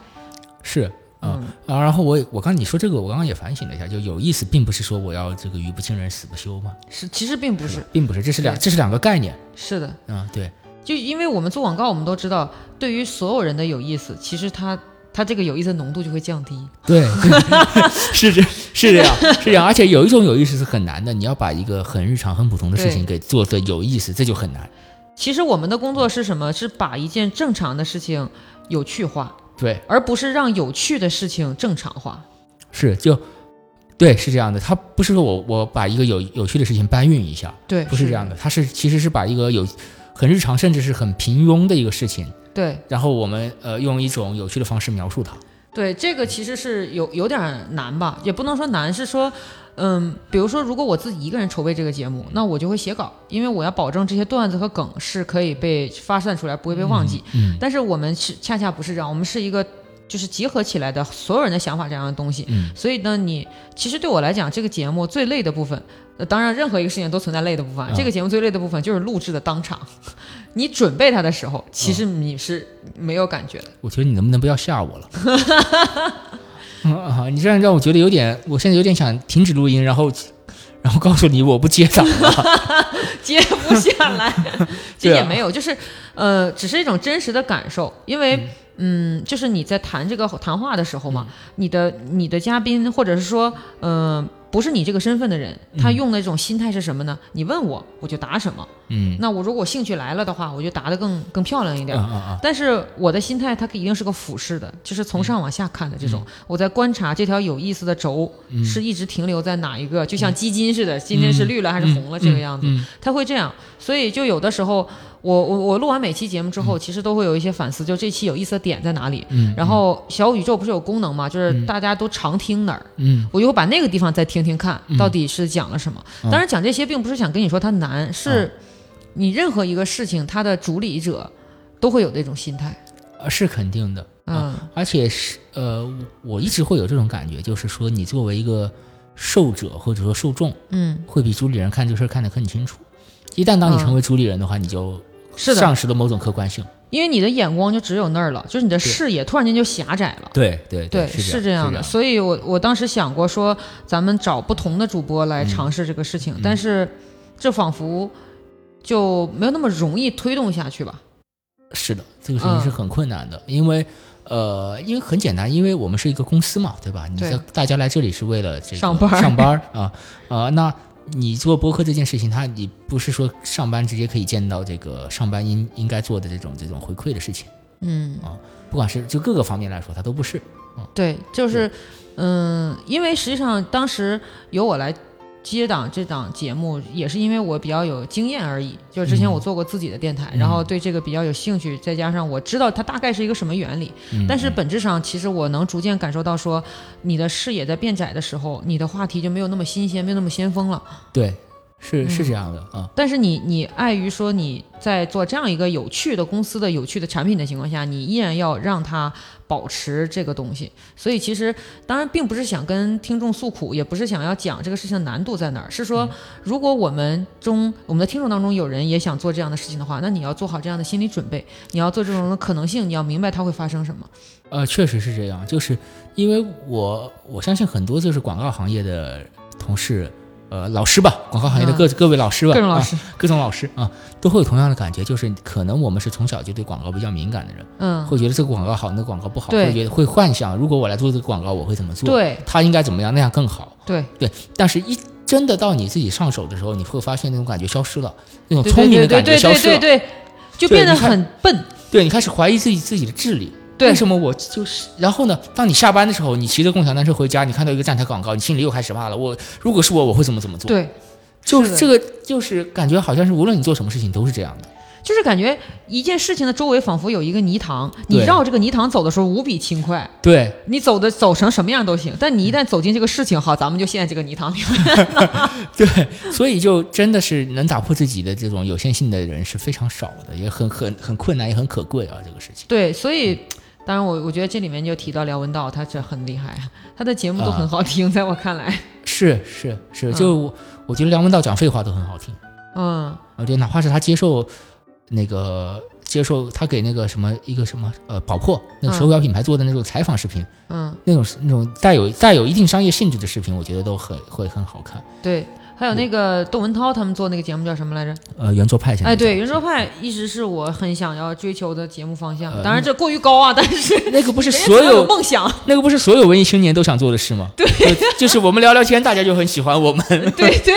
是啊、嗯。啊，然后我我刚你说这个，我刚刚也反省了一下，就有意思，并不是说我要这个语不惊人死不休嘛，是，其实并不是，并不是，这是两这是两个概念。是的，嗯，对，就因为我们做广告，我们都知道，对于所有人的有意思，其实它它这个有意思的浓度就会降低。对，对 是这是这样 是这样，而且有一种有意思是很难的，你要把一个很日常很普通的事情给做的有意思，这就很难。其实我们的工作是什么？是把一件正常的事情有趣化，对，而不是让有趣的事情正常化。是就对是这样的，他不是说我我把一个有有趣的事情搬运一下，对，不是这样的，他是其实是把一个有很日常甚至是很平庸的一个事情，对然后我们呃用一种有趣的方式描述它。对，这个其实是有有点难吧，也不能说难，是说，嗯，比如说，如果我自己一个人筹备这个节目，那我就会写稿，因为我要保证这些段子和梗是可以被发散出来，不会被忘记。嗯但是我们是恰恰不是这样，我们是一个就是集合起来的所有人的想法这样的东西。嗯所以呢，你其实对我来讲，这个节目最累的部分，呃，当然任何一个事情都存在累的部分，啊这个节目最累的部分就是录制的当场。你准备它的时候，其实你是没有感觉的。我觉得你能不能不要吓我了？嗯啊，你这样让我觉得有点，我现在有点想停止录音，然后然后告诉你我不接档了。接不下来，其实对啊也没有，就是呃，只是一种真实的感受，因为嗯就是你在谈这个谈话的时候嘛，你的你的嘉宾或者是说嗯、呃不是你这个身份的人，他用的这种心态是什么呢？你问我，我就答什么。嗯那我如果兴趣来了的话，我就答得更更漂亮一点。啊啊啊！但是我的心态，它一定是个俯视的，就是从上往下看的这种。我在观察这条有意思的轴、是一直停留在哪一个，就像基金似的，今天是绿了还是红了这个样子，嗯它会这样。所以就有的时候，我我我录完每期节目之后，其实都会有一些反思，就这期有意思的点在哪里。嗯然后小宇宙不是有功能吗？就是大家都常听哪儿，嗯我就会把那个地方再听听看，到底是讲了什么。嗯当然讲这些并不是想跟你说它难，是你任何一个事情，它的主理者都会有这种心态。呃是肯定的。啊嗯，而且是呃，我我一直会有这种感觉，就是说你作为一个受者或者说受众，嗯，会比主理人看这个事儿看得更清楚。一旦当你嗯成为主理人的话，你就是的丧失了某种客观性。因为你的眼光就只有那儿了，就是你的视野突然间就狭窄了。对对对，是这样的。所以我我当时想过说，咱们找不同的主播来嗯尝试这个事情，但是这仿佛就没有那么容易推动下去吧？是的，这个事情是嗯很困难的，因为呃，因为很简单，因为我们是一个公司嘛，对吧？你对在大家来这里是为了这个上班上班儿啊啊、那你做播客这件事情，它你不是说上班直接可以见到这个上班应应该做的这种这种回馈的事情，嗯啊，不管是就各个方面来说，它都不是。嗯对，就是嗯，因为实际上当时由我来。接档这档节目也是因为我比较有经验而已，就是之前嗯。我做过自己的电台，嗯。然后对这个比较有兴趣，再加上我知道它大概是一个什么原理，嗯、但是本质上，其实我能逐渐感受到说，你的视野在变窄的时候，你的话题就没有那么新鲜，没有那么先锋了。对，是是嗯这样的啊、但是你你碍于说你在做这样一个有趣的公司的有趣的产品的情况下，你依然要让它保持这个东西。所以其实当然并不是想跟听众诉苦，也不是想要讲这个事情的难度在哪儿，是说如果我们中我们的听众当中有人也想做这样的事情的话，那你要做好这样的心理准备，你要做这种的可能性，你要明白它会发生什么。呃，确实是这样，就是因为我我相信很多就是广告行业的同事，呃，老师吧，广告行业的各、各位老师吧，各种老师啊，各种老师啊，都会有同样的感觉，就是可能我们是从小就对广告比较敏感的人，嗯，会觉得这个广告好，那个广告不好，对会觉得会幻想，如果我来做这个广告，我会怎么做？，对他应该怎么样，那样更好。对。对，但是一真的到你自己上手的时候，你会发现那种感觉消失了，那种聪明的感觉消失了。对对对，就变得很笨。对你开始怀疑自己自己的智力。对为什么我就是？然后呢？当你下班的时候，你骑着共享单车回家，你看到一个站台广告，你心里又开始骂了。我如果是我，我会怎么怎么做？，对，就是这个，就是感觉好像是无论你做什么事情都是这样的。就是感觉一件事情的周围仿佛有一个泥塘，你绕这个泥塘走的时候无比轻快，对，你走的走成什么样都行。但你一旦走进这个事情，好，咱们就陷在这个泥塘里面。对，所以就真的是能打破自己的这种有限性的人是非常少的，也很很很困难，也很可贵啊，这个事情。对，所以。当然我，我觉得这里面就提到梁文道，他这很厉害，他的节目都很好听，在我看来，是是是，嗯。就我我觉得梁文道讲废话都很好听，嗯我觉得哪怕是他接受那个接受他给那个什么一个什么呃宝珀那个手表品牌做的那种采访视频，嗯，那种那种带有带有一定商业性质的视频，我觉得都很会很好看。对，还有那个窦文涛他们做那个节目叫什么来着？呃，圆桌派哎，对，叫圆桌派一直是我很想要追求的节目方向。呃当然这过于高啊，但是 那个不是所有梦想。那个不是所有文艺青年都想做的事吗？对，就是我们聊聊天，大家就很喜欢我们。对 对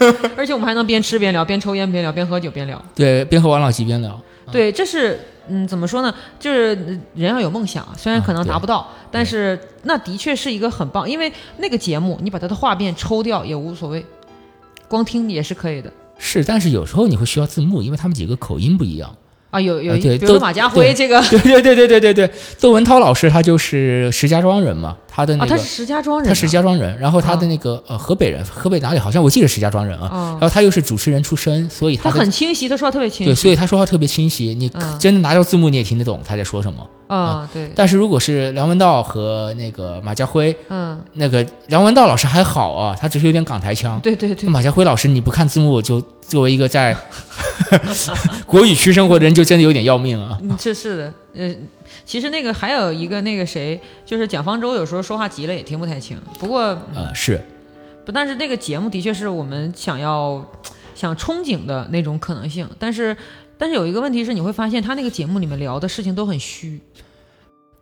对，而且我们还能边吃边聊，边抽烟边聊，边喝酒边聊。对，边和王老吉边聊。对，这是嗯，怎么说呢？就是呃人要有梦想，虽然可能达不到，但是那的确是一个很棒，因为那个节目你把它的画面抽掉也无所谓，光听也是可以的是，但是有时候你会需要字幕，因为他们几个口音不一样。啊。有有对都比如说马家辉对这个对对对对对对对，窦文涛老师他就是石家庄人嘛，他的那啊，个、他是石家庄人啊，他石家庄人，然后他的那个、呃河北人，河北哪里好像我记得石家庄人啊，嗯。然后他又是主持人出身，所以他的很清晰，他说话特别清晰。对，所以他说话特别清晰，你嗯。真的拿到字幕你也听得懂他在说什么。啊，对，但是如果是梁文道和那个马家辉，嗯，那个梁文道老师还好啊，他只是有点港台腔。对对对，马家辉老师，你不看字幕，就作为一个在 国语区生活的人，就真的有点要命啊。这，是是的，呃，其实那个还有一个那个谁，就是蒋方舟，有时候说话急了也听不太清。不过呃，是不，但是那个节目的确是我们想要想憧憬的那种可能性。但是，但是有一个问题是，你会发现他那个节目里面聊的事情都很虚。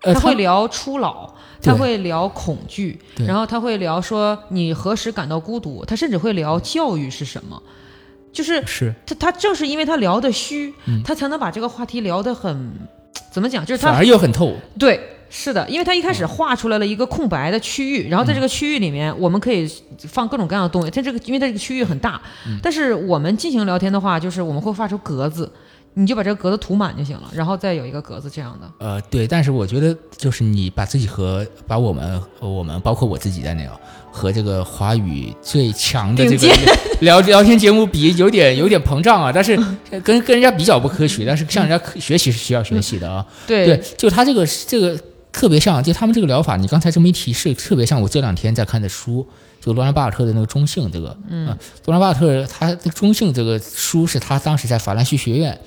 呃，他会聊初老，他会聊恐惧，然后他会聊说你何时感到孤独，他甚至会聊教育是什么。就是是他，他正是因为他聊的虚，嗯他才能把这个话题聊得很 怎么讲？就是他反而又很透。对，是的，因为他一开嗯始画出来了一个空白的区域，然后在这个区域里面，我们可以放各种各样的东西。它这个，因为它这个区域很大，嗯但是我们进行聊天的话，就是我们会画出格子，你就把这个格子涂满就行了，然后再有一个格子这样的。呃，对，但是我觉得就是你把自己和把我们和我们包括我自己在内啊，和这个华语最强的这个 聊聊天节目比，有点有点膨胀啊。但是 跟跟人家比较不科学，但是向人家学习是需要学习的啊。对对，就他这个这个特别像，就他们这个疗法，你刚才这么一提，是特别像我这两天在看的书，就罗兰巴尔特的那个中性这个，嗯，罗兰巴尔特他的中性这个书是他当时在法兰西学院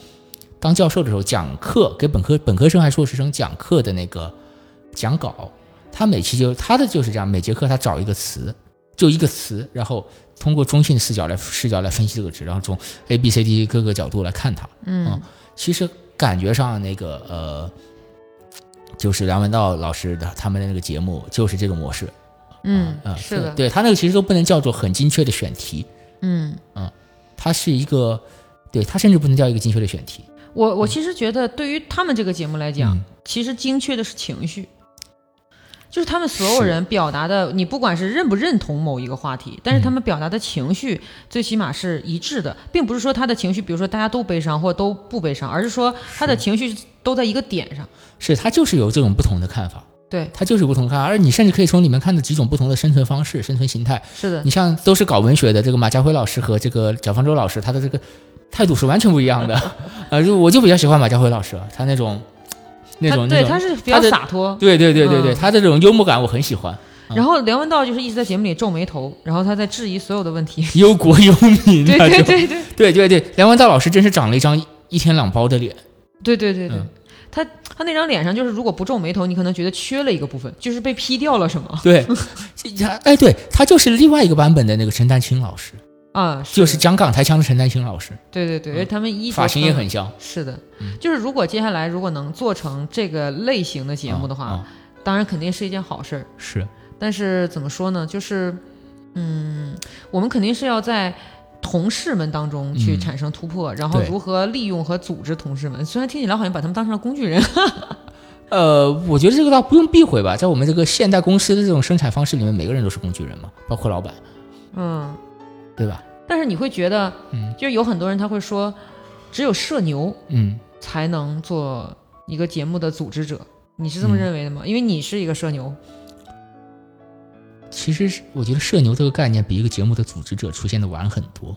当教授的时候讲课，给本科本科生还硕士生讲课的那个讲稿，他每期就他的就是这样，每节课他找一个词，就一个词，然后通过中性的视角来视角来分析这个值，然后从 A B C D 各个角度来看它，嗯。其实感觉上那个呃，就是梁文道老师的他们的那个节目就是这种模式，嗯啊，是的，对他那个其实都不能叫做很精确的选题，嗯。它是一个，对它甚至不能叫一个精确的选题，我我其实觉得，对于他们这个节目来讲，嗯。其实精确的是情绪，就是他们所有人表达的，你不管是认不认同某一个话题，但是他们表达的情绪最起码是一致的，并不是说他的情绪，比如说大家都悲伤或都不悲伤，而是说他的情绪都在一个点上。是他就是有这种不同的看法，对，他就是不同看法，而你甚至可以从里面看到几种不同的生存方式、生存形态。是的你，像都是搞文学的这个马家辉老师和这个蒋方舟老师，他的这个态度是完全不一样的。呃，就我就比较喜欢马家辉老师，他那种那种对他是比较洒脱。对对对对对，嗯他的这种幽默感我很喜欢。然后梁文道就是一直在节目里皱眉头，然后他在质疑所有的问题。忧国忧民对。对对对对对对，梁文道老师真是长了一张一天两包的脸。对对对对嗯，他他那张脸上就是如果不皱眉头，你可能觉得缺了一个部分，就是被 P 掉了什么对，哎，对他就是另外一个版本的那个陈丹青老师，啊？就是讲港台腔的陈丹青老师，对对对，因为他们衣着发型也很像。是的，就是如果接下来如果能做成这个类型的节目的话，当然肯定是一件好事儿。是但是怎么说呢？就是，嗯，我们肯定是要在同事们当中去嗯产生突破，然后如何利用和组织同事们。虽然听起来好像把他们当成了工具人，呃，我觉得这个倒不用避讳吧，在我们这个现代公司的这种生产方式里面，每个人都是工具人嘛，包括老板，嗯，对吧？但是你会觉得，嗯就有很多人他会说，只有社牛嗯，才能做一个节目的组织者。你是这么嗯认为的吗？因为你是一个社牛。其实我觉得社牛这个概念比一个节目的组织者出现的晚很多，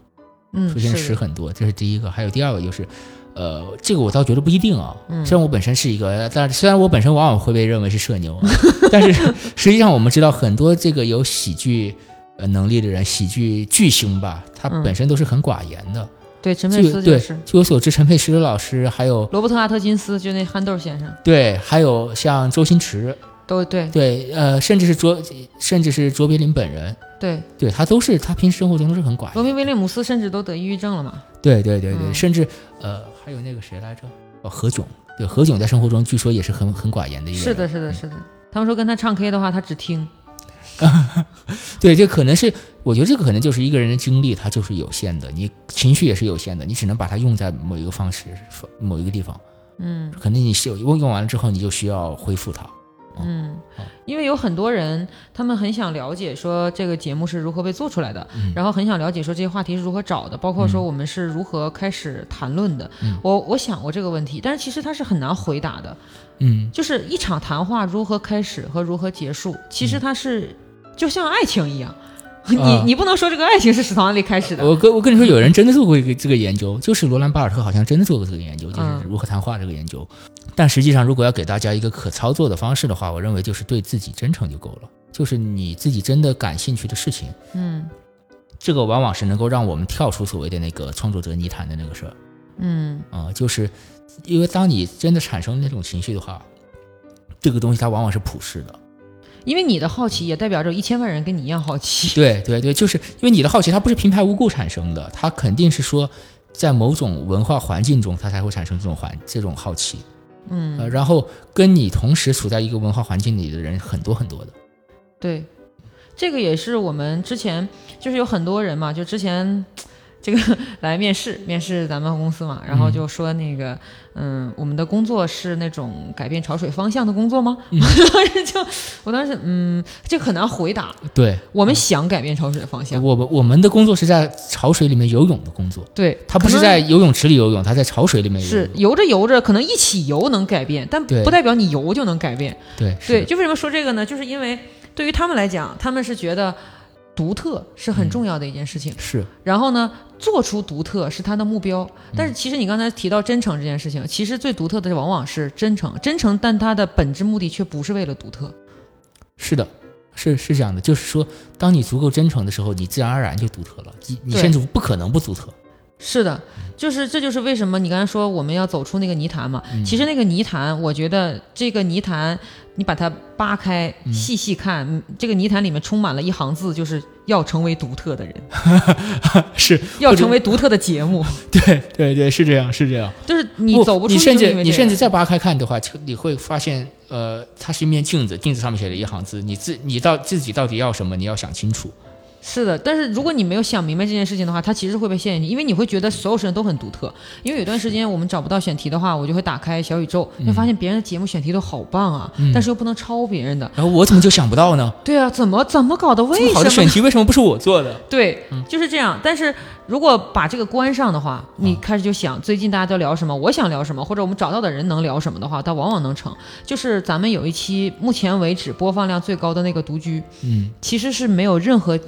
嗯，出现的迟很多，这是第一个。还有第二个就是，呃，这个我倒觉得不一定啊。嗯虽然我本身是一个，但虽然我本身往往会被认为是社牛，啊但是 实际上我们知道很多这个有喜剧呃能力的人，喜剧巨星吧，他嗯本身都是很寡言的。对，陈佩斯就是。据我所知，陈佩斯老师还有罗伯特·阿特金斯，就那憨豆先生，对，还有像周星驰，都对对，呃，甚至是卓，甚至是卓别林本人，对，对他都是他平时生活中都是很寡言。罗宾威廉姆斯甚至都得抑郁症了嘛。对对对对，嗯甚至呃还有那个谁来着？哦，何炅。对，何炅在生活中据说也是很很寡言的一个人。是的，是的，是的。他们说跟他唱 K 的话，他只听。对，这可能是我觉得这个可能就是一个人的精力，它就是有限的，你情绪也是有限的，你只能把它用在某一个方式、某一个地方。嗯可能你是用用完了之后，你就需要恢复它。嗯，因为有很多人，他们很想了解说这个节目是如何被做出来的，嗯然后很想了解说这些话题是如何找的，包括说嗯我们是如何开始谈论的。嗯我我想过这个问题，但是其实它是很难回答的。嗯，就是一场谈话如何开始和如何结束，其实它是就像爱情一样，你啊你不能说这个爱情是史唐利开始的。我跟我跟你说，有人真的做过这个研究，就是罗兰巴尔特好像真的做过这个研究，就是嗯如何谈话这个研究。但实际上，如果要给大家一个可操作的方式的话，我认为就是对自己真诚就够了，就是你自己真的感兴趣的事情，嗯这个往往是能够让我们跳出所谓的那个创作者泥潭的那个事儿。嗯啊、就是因为当你真的产生那种情绪的话，这个东西它往往是普世的。因为你的好奇也代表着一千万人跟你一样好奇。对对对，就是因为你的好奇，它不是平白无故产生的，它肯定是说在某种文化环境中，它才会产生这种环这种好奇。嗯，呃，然后跟你同时处在一个文化环境里的人很多很多的。对，这个也是我们之前就是有很多人嘛，就之前这个 来面试，面试咱们公司嘛，然后嗯就说那个，嗯，我们的工作是那种改变潮水方向的工作吗？嗯我 当时就，我当时，嗯，这很难回答。对，我们想改变潮水的方向，我们我们的工作是在潮水里面游泳的工作，对，它不是在游泳池里游泳，它在潮水里面游是。游着游着，可能一起游能改变，但不代表你游就能改变。对是对，就为什么说这个呢？就是因为对于他们来讲，他们是觉得独特是很重要的一件事情。是然后呢，做出独特是他的目标。但是其实你刚才提到真诚这件事情，其实最独特的往往是真诚，真诚，但它的本质目的却不是为了独特。是的，是是这样的，就是说，当你足够真诚的时候，你自然而然就独特了，你你对甚至不可能不独特。是的，就是这就是为什么你刚才说我们要走出那个泥潭嘛。其实那个泥潭，我觉得这个泥潭，你把它扒开，细细看，嗯这个泥潭里面充满了一行字，就是要成为独特的人，是，要成为独特的节目。对对对，是这样，是这样。就是你走不出去，你甚至你甚至再扒开看的话，就你会发现，呃，它是一面镜子，镜子上面写了一行字，你自你到自己到底要什么，你要想清楚。是的，但是如果你没有想明白这件事情的话，它其实会被陷进去，因为你会觉得所有事情都很独特。因为有段时间我们找不到选题的话，我就会打开小宇宙，会发现别人的节目选题都好棒啊，嗯但是又不能抄别人的。然后我怎么就想不到呢？对啊，怎么怎么搞的？为什么？好的选题为什么不是我做的？对，就是这样。但是如果把这个关上的话，你开始就想最近大家都聊什么，我想聊什么，或者我们找到的人能聊什么的话，它往往能成。就是咱们有一期目前为止播放量最高的那个独居，嗯其实是没有任何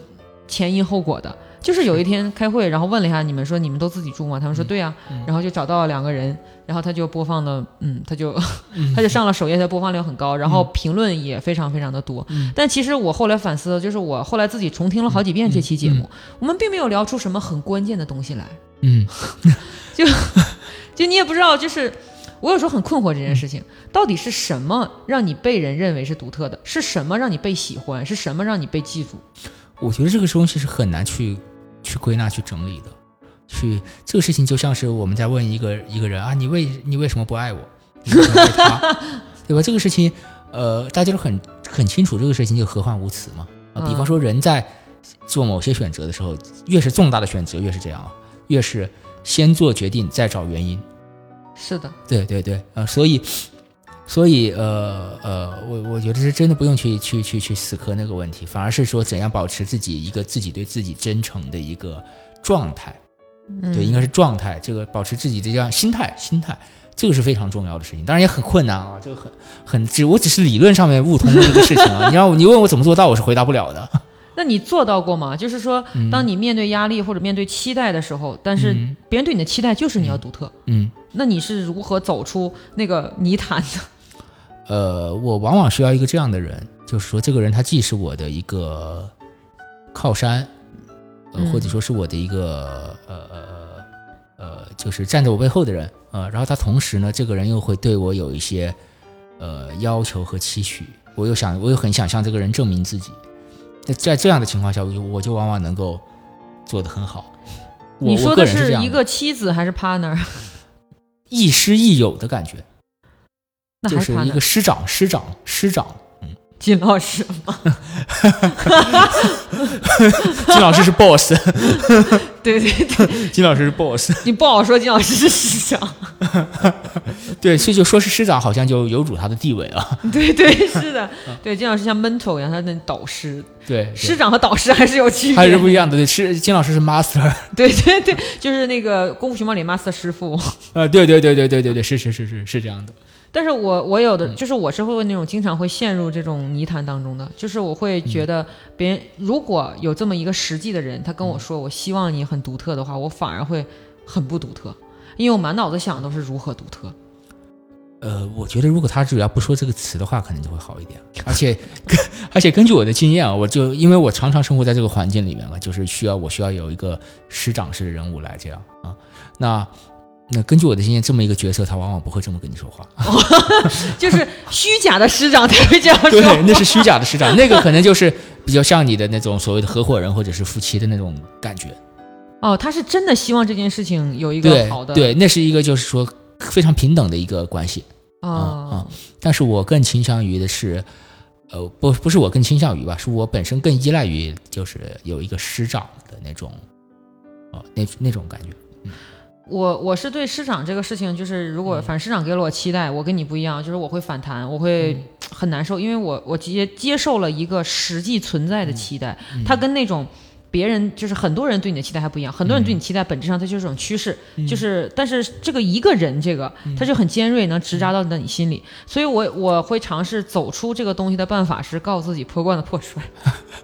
前因后果的。就是有一天开会，然后问了一下你们说你们都自己住吗？他们说对呀、然后就找到了两个人，然后他就播放的，嗯，他就 他就上了首页，他播放量很高，然后评论也非常非常的多。但其实我后来反思，就是我后来自己重听了好几遍这期节目，我们并没有聊出什么很关键的东西来，嗯 就就你也不知道，就是我有时候很困惑这件事情，到底是什么让你被人认为是独特的？是什么让你被喜欢？是什么让你被记住？我觉得这个东西是很难去去归纳、去整理的。去这个事情就像是我们在问一个一个人啊，你为你为什么不爱我？你为什么爱他？对吧？这个事情，呃，大家都很很清楚，这个事情就何患无辞嘛。啊，比方说人在做某些选择的时候，越是重大的选择，越是这样啊，越是先做决定再找原因。是的，对对对，呃，所以，所以，呃呃，我我觉得是真的不用去去去去死磕那个问题，反而是说怎样保持自己一个自己对自己真诚的一个状态，嗯、对，应该是状态，这个保持自己的这样心态，心态，这个是非常重要的事情，当然也很困难啊，这个很很只我只是理论上面悟通的这个事情啊，你让我你问我怎么做到，我是回答不了的。那你做到过吗？就是说，当你面对压力或者面对期待的时候，但是嗯。别人对你的期待就是你要独特，嗯，那你是如何走出那个泥潭的？呃，我往往需要一个这样的人，就是说，这个人他既是我的一个靠山，呃，嗯或者说是我的一个呃呃呃，就是站在我背后的人，呃，然后他同时呢，这个人又会对我有一些呃要求和期许，我又想，我又很想向这个人证明自己。在在这样的情况下，我就我就往往能够做得很好。你说的是一个妻子还是 partner？亦师亦友的感觉，就是一个师长，师长，师长。嗯 金老师吗？金老师是 boss，对 对对，金老师是 boss。你不好说金老师是师长。对，所以就说是师长，好像就有辱他的地位了。对对是的，对金老师像 mentor 一样，他那导师，对，对师长和导师还是有区别，还是不一样的。对，师金老师是 master。对对对，就是那个功夫熊猫里 master 师傅。呃，对对对对对对对，是是是是是这样的。但是我我有嗯的就是我是会那种经常会陷入这种泥潭当中的，就是我会嗯觉得别人如果有这么一个实际的人，他跟嗯我说我希望你很独特的话，我反而会很不独特，因为我满脑子想的都是如何独特。呃，我觉得如果他只要不说这个词的话，可能就会好一点。而且，根而且根据我的经验啊，我就因为我常常生活在这个环境里面嘛，就是需要我需要有一个师长式的人物来这样啊。那那根据我的经验，这么一个角色，他往往不会这么跟你说话。就是虚假的师长才会这样说。对，那是虚假的师长，那个可能就是比较像你的那种所谓的合伙人或者是夫妻的那种感觉。哦，他是真的希望这件事情有一个对好的对，那是一个就是说非常平等的一个关系。哦，但是我更倾向于的是，呃，不不是我更倾向于吧，是我本身更依赖于就是有一个师长的那种，哦，那那种感觉。我我是对市场这个事情，就是如嗯。果反正师长给了我期待，我跟你不一样，就是我会反弹，我会嗯。很难受，因为我我接接受了一个实际存在嗯。的期待，它跟那种。别人就是很多人对你的期待还不一样，很多人对你期待本质上它就是一种趋势，嗯。就是但是这个一个人这个他就很尖锐，能直扎到你心里，所以我我会尝试走出这个东西的办法是告诉自己破罐子破摔，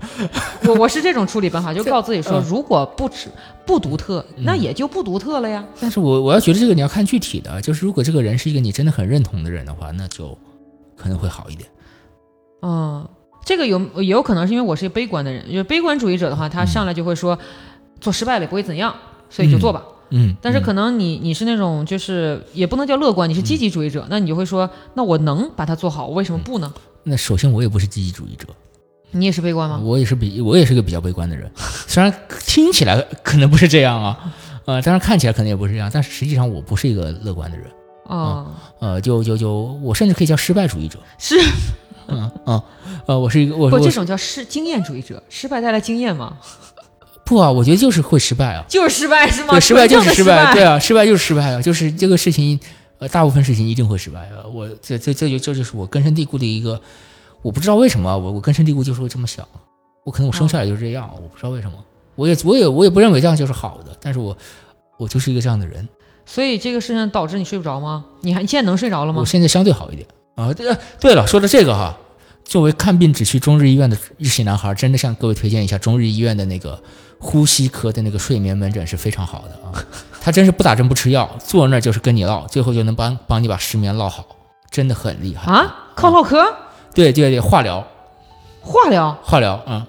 我我是这种处理办法，就告诉自己说，嗯。如果不只不独特，那也就不独特了呀。但是我我要觉得这个你要看具体的，就是如果这个人是一个你真的很认同的人的话，那就可能会好一点。嗯，这个有也有可能是因为我是一个悲观的人，就是悲观主义者的话，他上来就会说，做失败了也不会怎样，所以就做吧。嗯，但是可能你你是那种就是也不能叫乐观，你是积极主义者，那你就会说，那我能把它做好，我为什么不呢？那首先我也不是积极主义者，你也是悲观吗？我也是比我也是个比较悲观的人，虽然听起来可能不是这样啊，呃，当然看起来可能也不是这样，但是实际上我不是一个乐观的人，哦，呃，就就就我甚至可以叫失败主义者，是嗯啊，呃，我是一个我不，我这种叫失经验主义者，失败带来经验吗？不啊，我觉得就是会失败啊，就是失败是吗？对，失败就是失败，对啊，失败就是失败啊，就是这个事情，呃，大部分事情一定会失败啊，我这这这就这就是我根深蒂固的一个，我不知道为什么我我根深蒂固就是会这么想，我可能我生下来就是这样，我不知道为什么，我也我也我也不认为这样就是好的，但是我我就是一个这样的人，所以这个事情导致你睡不着吗？你还你现在能睡着了吗？我？现在相对好一点啊。对对了，说到这个哈，作为看病只去中日医院的日系男孩，真的向各位推荐一下中日医院的那个呼吸科的那个睡眠门诊是非常好的啊。他真是不打针不吃药，坐那儿就是跟你唠，最后就能帮帮你把失眠唠好，真的很厉害。啊，靠唠嗑、对对对，化疗化疗、化疗啊、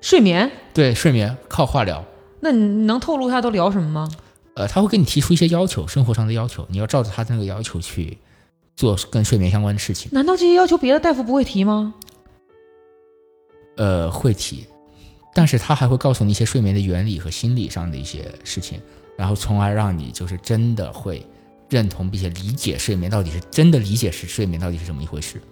睡眠，对睡眠靠化疗。那你能透露一下都聊什么吗？呃，他会给你提出一些要求，生活上的要求，你要照着他的那个要求去做跟睡眠相关的事情。难道这些要求别的大夫不会提吗？呃，会提，但是他还会告诉你一些睡眠的原理和心理上的一些事情，然后从而让你就是真的会认同并且理解睡眠到底是真的理解是睡眠到底是怎么一回事。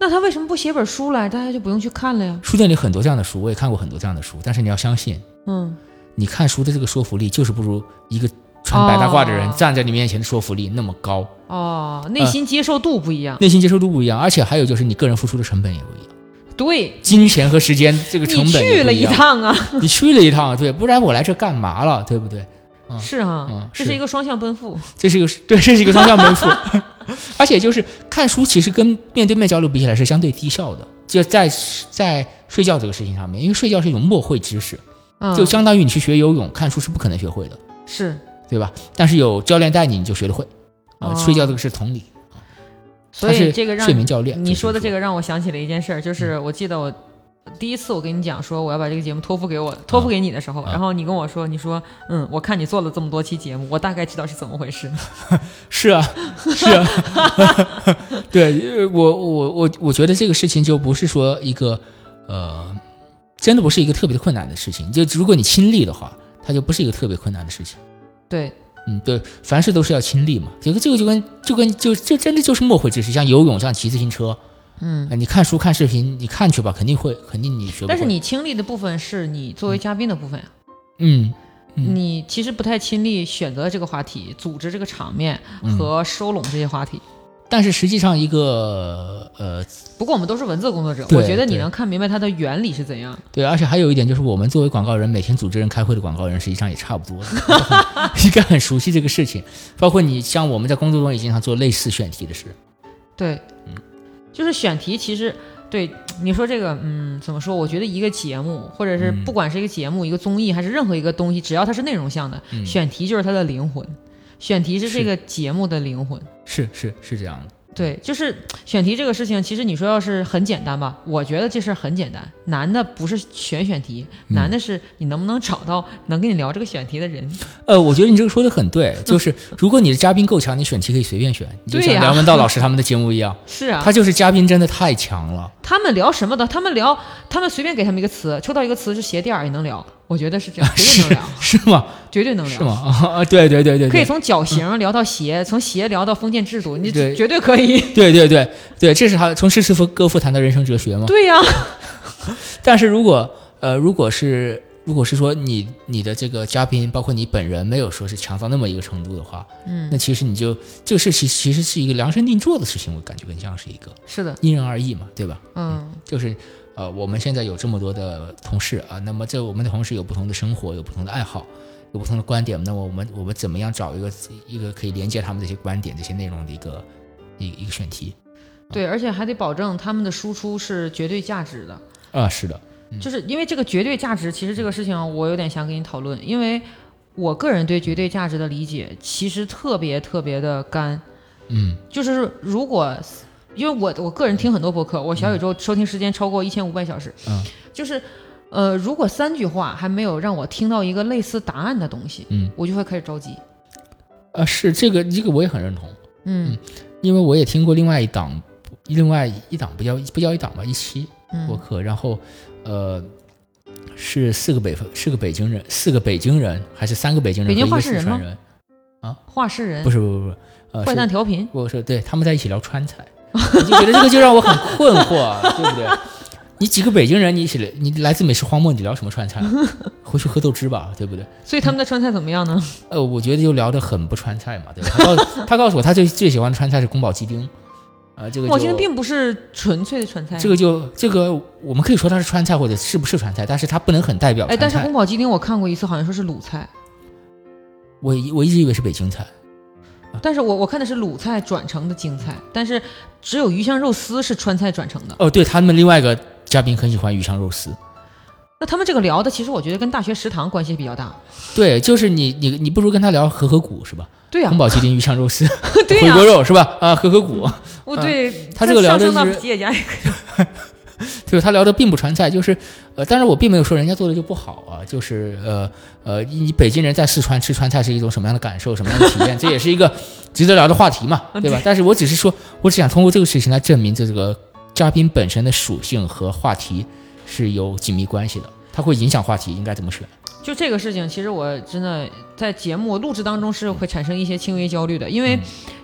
那他为什么不写本书来，大家就不用去看了呀？书店里很多这样的书，我也看过很多这样的书，但是你要相信，嗯，你看书的这个说服力就是不如一个穿白大褂的人哦。站在你面前的说服力那么高，哦，内心接受度不一样。内心接受度不一样，而且还有就是你个人付出的成本也不一样，对，金钱和时间这个成本也去了一，趟啊，你去了一趟，对，不然我来这干嘛了，对不对？嗯。是哈、嗯这是一个双向奔赴。这是一个 对，这是一个双向奔赴，而且就是看书，其实跟面对面交流比起来是相对低效的，就在在睡觉这个事情上面，因为睡觉是一种默会知识，嗯，就相当于你去学游泳，看书是不可能学会的，是，对吧？但是有教练带你，你就学得会。啊、哦睡觉这个是同理，所以这个让睡眠教练。你说的这个，让我想起了一件事儿，就是我记得我，第一次我跟你讲说我要把这个节目托付给我托付给你的时候，然后你跟我说，你说嗯，我看你做了这么多期节目，我大概知道是怎么回事。是啊，是啊，对，呃我我我我觉得这个事情就不是说一个呃，真的不是一个特别困难的事情。就如果你亲历的话，它就不是一个特别困难的事情。对，嗯，对，凡事都是要亲历嘛。这个这个就跟就跟就这真的就是默会知识，像游泳，像骑自行车。嗯呃，你看书看视频，你看去吧，肯定会，肯定你学不。但是你亲历的部分是你作为嘉宾的部分呀。嗯，嗯你其实不太亲历选择这个话题、组织这个场面嗯和收拢这些话题。但是实际上一个呃，不过我们都是文字工作者，我觉得你能看明白它的原理是怎样。对，而且还有一点就是，我们作为广告人，每天组织人开会的广告人，实际上也差不多，应该很熟悉这个事情。包括你像我们在工作中也经常做类似选题的事。对，嗯就是选题，其实对你说这个，嗯，怎么说？我觉得一个节目，或者是嗯不管是一个节目、一个综艺，还是任何一个东西，只要它是内容向的，嗯选题就是它的灵魂，选题是这个节目的灵魂。是是是这样的。对，就是选题这个事情，其实你说要是很简单吧，我觉得这事儿很简单。难的不是选选题，嗯难的是你能不能找到能跟你聊这个选题的人。呃，我觉得你这个说的很对，就是如果你的嘉宾够强，你选题可以随便选，你就像梁文道老师 他们的节目一样，是啊，他就是嘉宾真的太强了。他们聊什么的？他们聊，他们随便给他们一个词，抽到一个词是鞋垫儿也能聊，我觉得是这样，绝对能聊，是吗？绝对能聊。是吗？啊，对对对对，可以从脚型聊到鞋，从鞋聊到封建制度，你对绝对可以。对对对对，这是他从诗词歌赋谈到人生哲学吗。对呀、但是如果呃，如果是如果是说你你的这个嘉宾，包括你本人没有说是强到那么一个程度的话，嗯，那其实你就这个事其其实是一个量身定做的事情，我感觉更像是一个是的，因人而异嘛，对吧？嗯，就是呃，我们现在有这么多的同事啊，那么这我们的同事有不同的生活，有不同的爱好，有不同的观点，那么我们我们怎么样找一个一个可以连接他们这些观点、这些内容的一个一一个选题对，而且还得保证他们的输出是绝对价值的，啊？是的，就是因为这个绝对价值，其实这个事情我有点想跟你讨论，因为我个人对绝对价值的理解其实特别特别的干，嗯就是如果。因为我我个人听很多播客，我小宇宙收听时间超过一千五百小时，嗯。就是，呃，如果三句话还没有让我听到一个类似答案的东西，嗯。我就会开始着急。啊，是这个这个我也很认同。嗯。因为我也听过另外一档，另外一档不叫不叫一档吧，一期播嗯客，然后呃是四个北方，是个北京人，四个北京人还是三个北京人北京话事人吗？四川人？话事人。不是不是不是，呃，坏是蛋调频，我说对，他们在一起聊川菜，我就觉得这个就让我很困惑，啊对不对？你几个北京人，你一起来，你来自美食荒漠，你聊什么川菜？回去喝豆汁吧，对不对？所以他们的川菜怎么样呢？呃，我觉得就聊得很不川菜嘛，对吧？他告诉他告诉我，他最最喜欢的川菜是宫保鸡丁，啊、这个就我觉得并不是纯粹的川菜。这个就这个，我们可以说它是川菜或者是不是川菜，但是它不能很代表哎。但是宫保鸡丁我看过一次，好像说是鲁菜，我一我一直以为是北京菜，但是我我看的是鲁菜转成的京菜，但是只有鱼香肉丝是川菜转成的。哦，对他们另外一个嘉宾很喜欢鱼香肉丝，那他们这个聊的，其实我觉得跟大学食堂关系比较大。对，就是你你你不如跟他聊和合谷是吧？对呀、宫保鸡丁、鱼香肉丝、回锅肉是吧？啊，和合谷，我对、他这个聊的是。就是他聊的并不川菜，就是呃，但是我并没有说人家做的就不好啊，就是呃呃，你北京人在四川吃川菜是一种什么样的感受，什么样的体验，这也是一个值得聊的话题嘛，对吧？但是我只是说，我只想通过这个事情来证明这这个嘉宾本身的属性和话题是有紧密关系的，它会影响话题应该怎么选。就这个事情，其实我真的在节目录制当中是会产生一些轻微焦虑的，因为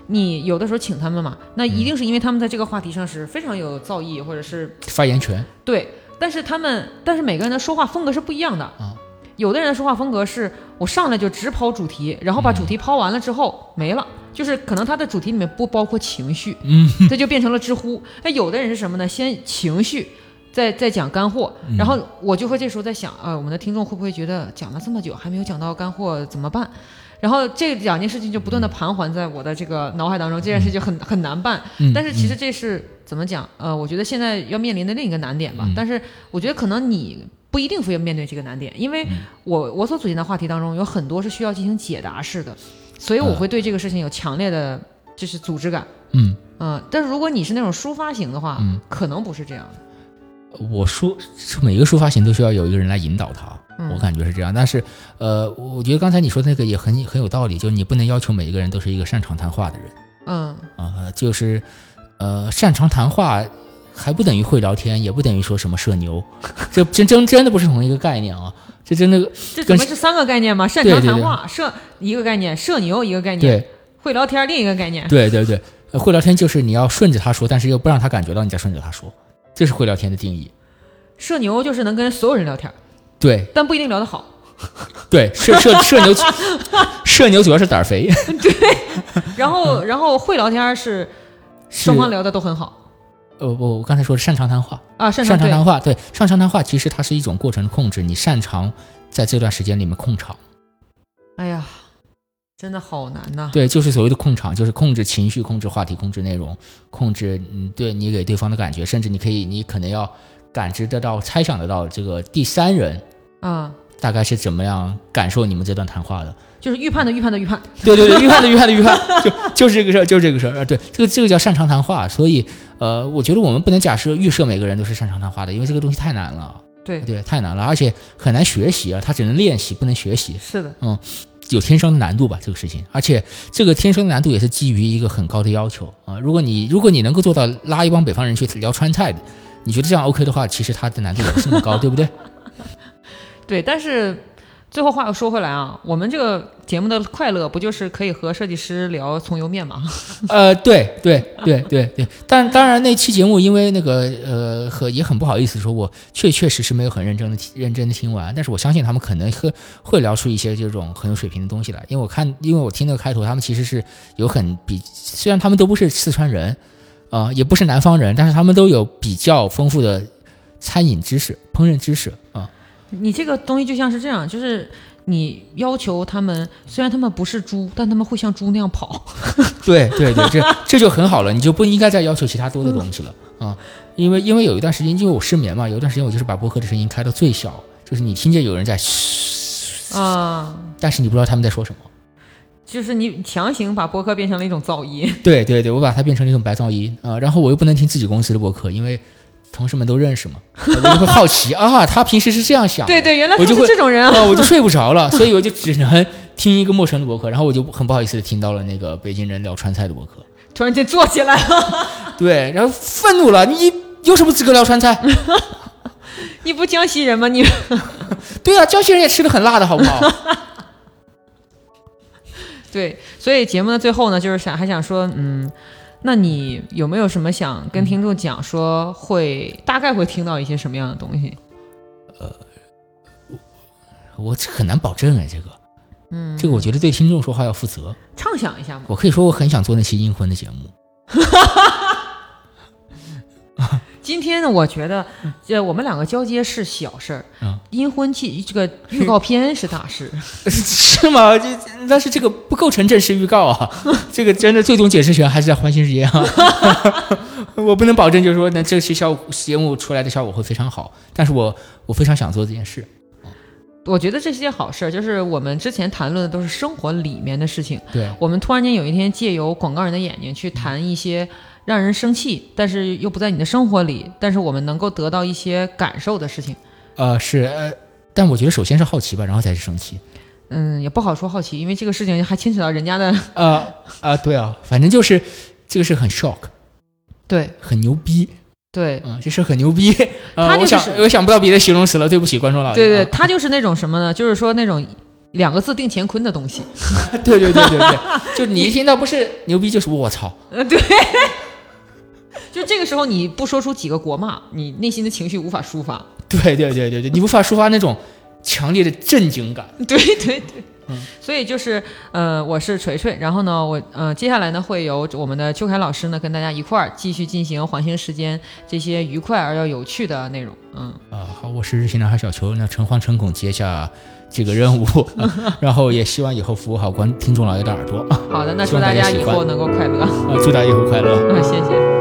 你有的时候请他们嘛，那一定是因为他们在这个话题上是非常有造诣，或者是发言权，对，但是他们，但是每个人的说话风格是不一样的啊。有的人的说话风格是我上来就直抛主题，然后把主题抛完了之后没了，就是可能他的主题里面不包括情绪，嗯，这就变成了知乎。那有的人是什么呢？先情绪，再再讲干货，然后我就会这时候在想，啊，我们的听众会不会觉得讲了这么久还没有讲到干货怎么办？然后这两件事情就不断的盘桓在我的这个脑海当中，这件事情很很难办。嗯但是其实这是怎么讲？呃，我觉得现在要面临的另一个难点吧。嗯但是我觉得可能你不一定非要面对这个难点，因为我我所组建的话题当中有很多是需要进行解答式的，所以我会对这个事情有强烈的就是组织感。嗯嗯，但是如果你是那种抒发型的话，嗯可能不是这样的。我说每个抒发型都需要有一个人来引导他，嗯我感觉是这样。但是呃，我觉得刚才你说的那个也很很有道理，就是你不能要求每一个人都是一个擅长谈话的人嗯啊、就是呃擅长谈话。还不等于会聊天，也不等于说什么社牛，这真真真的不是同一个概念啊！这真的这怎么是三个概念吗？擅长谈话，社一个概念，社牛一个概念，对会聊天另一个概念。对对对，呃会聊天就是你要顺着他说，但是又不让他感觉到你在顺着他说，这是会聊天的定义。社牛就是能跟所有人聊天，对。但不一定聊得好。对，社社 社牛，社牛主要是胆儿肥，对。然后，然后会聊天是是双方聊的都很好。呃，我我刚才说的擅长谈话，啊，擅长对擅长谈话，对，擅长谈话其实它是一种过程的控制，你擅长在这段时间里面控场，哎呀，真的好难呐、对，就是所谓的控场，就是控制情绪、控制话题、控制内容、控制嗯对你给对方的感觉，甚至你可以，你可能要感知得到、猜想得到这个第三人啊，大概是怎么样感受你们这段谈话的。就是预判的预判的预判。对对对，预判的预判的预判，就就是这个事儿，就是这个事儿。啊，对，这个这个叫擅长谈话，所以呃，我觉得我们不能假设预设每个人都是擅长谈话的，因为这个东西太难了，对，对，太难了，而且很难学习啊，它只能练习，不能学习，是的，有天生的难度吧，这个事情，而且这个天生的难度也是基于一个很高的要求啊、如果你如果你能够做到拉一帮北方人去聊川菜的，你觉得这样 OK 的话，其实它的难度也不是很高，对不对？对。但是最后话又说回来啊，我们这个节目的快乐不就是可以和设计师聊葱油面吗？呃，对对对对对，但当然那期节目因为那个呃和也很不好意思说，我确确实实没有很认真的认真的听完，但是我相信他们可能会会聊出一些这种很有水平的东西来，因为我看因为我听那个开头，他们其实是有很比虽然他们都不是四川人，啊、也不是南方人，但是他们都有比较丰富的餐饮知识、烹饪知识啊、你这个东西就像是这样，就是你要求他们，虽然他们不是猪，但他们会像猪那样跑。对对对，这这就很好了，你就不应该再要求其他多的东西了啊、因为因为有一段时间，因为我失眠嘛，有一段时间我就是把播客的声音开到最小，就是你听见有人在嘘，啊，但是你不知道他们在说什么。就是你强行把播客变成了一种噪音。对对对，我把它变成了一种白噪音啊、然后我又不能听自己公司的播客，因为同事们都认识嘛，我就会好奇啊，他平时是这样想的，对对，原来他我就是会这种人啊。啊，我就睡不着了，所以我就只能听一个陌生的博客，然后我就很不好意思的听到了那个北京人聊川菜的博客。突然间坐起来了，对，然后愤怒了，你有什么资格聊川菜？你不江西人吗？你 对啊，江西人也吃的很辣的好不好？对，所以节目的最后呢，就是想还想说，嗯，那你有没有什么想跟听众讲说会大概会听到一些什么样的东西？呃我很难保证哎，这个，嗯，这个我觉得对听众说话要负责。畅想一下嘛。我可以说我很想做那期阴婚的节目，今天呢，我觉得，这我们两个交接是小事儿，嗯阴婚期这个预告片是大事。是吗？这但是这个不构成正式预告啊，这个真的最终解释权还是在欢欣之间啊。我不能保证，就是说，那这期效果节目出来的效果会非常好，但是我我非常想做这件事。我觉得这是件好事儿，就是我们之前谈论的都是生活里面的事情，对，我们突然间有一天借由广告人的眼睛去谈一些让人生气，但是又不在你的生活里，但是我们能够得到一些感受的事情。呃，是呃，但我觉得首先是好奇吧，然后才是生气。嗯，也不好说好奇，因为这个事情还牵扯到人家的呃啊，对啊，反正就是这个是很 shock，对很牛逼，对嗯，这事很牛逼。呃、他就是我想我想不到别的形容词了，对不起观众老爷。对对，啊他就是那种什么呢？就是说那种两个字定乾坤的东西。对对对对对，就你一听到不是牛逼就是我操。呃，对，就这个时候你不说出几个国骂，你内心的情绪无法抒发。对对对对对，你无法抒发那种强烈的震惊感。对 对对，嗯 所以就是呃，我是锤锤，然后呢，我呃接下来呢会由我们的邱凯老师呢跟大家一块儿继续进行环形时间这些愉快而又有趣的内容。嗯，啊，好，我是日行男孩小球，那诚惶诚恐接下这个任务，啊 然后也希望以后服务好观听众老爷的耳朵啊，好的，那祝大家以后能够快乐。啊祝大家以后快乐。嗯，谢谢。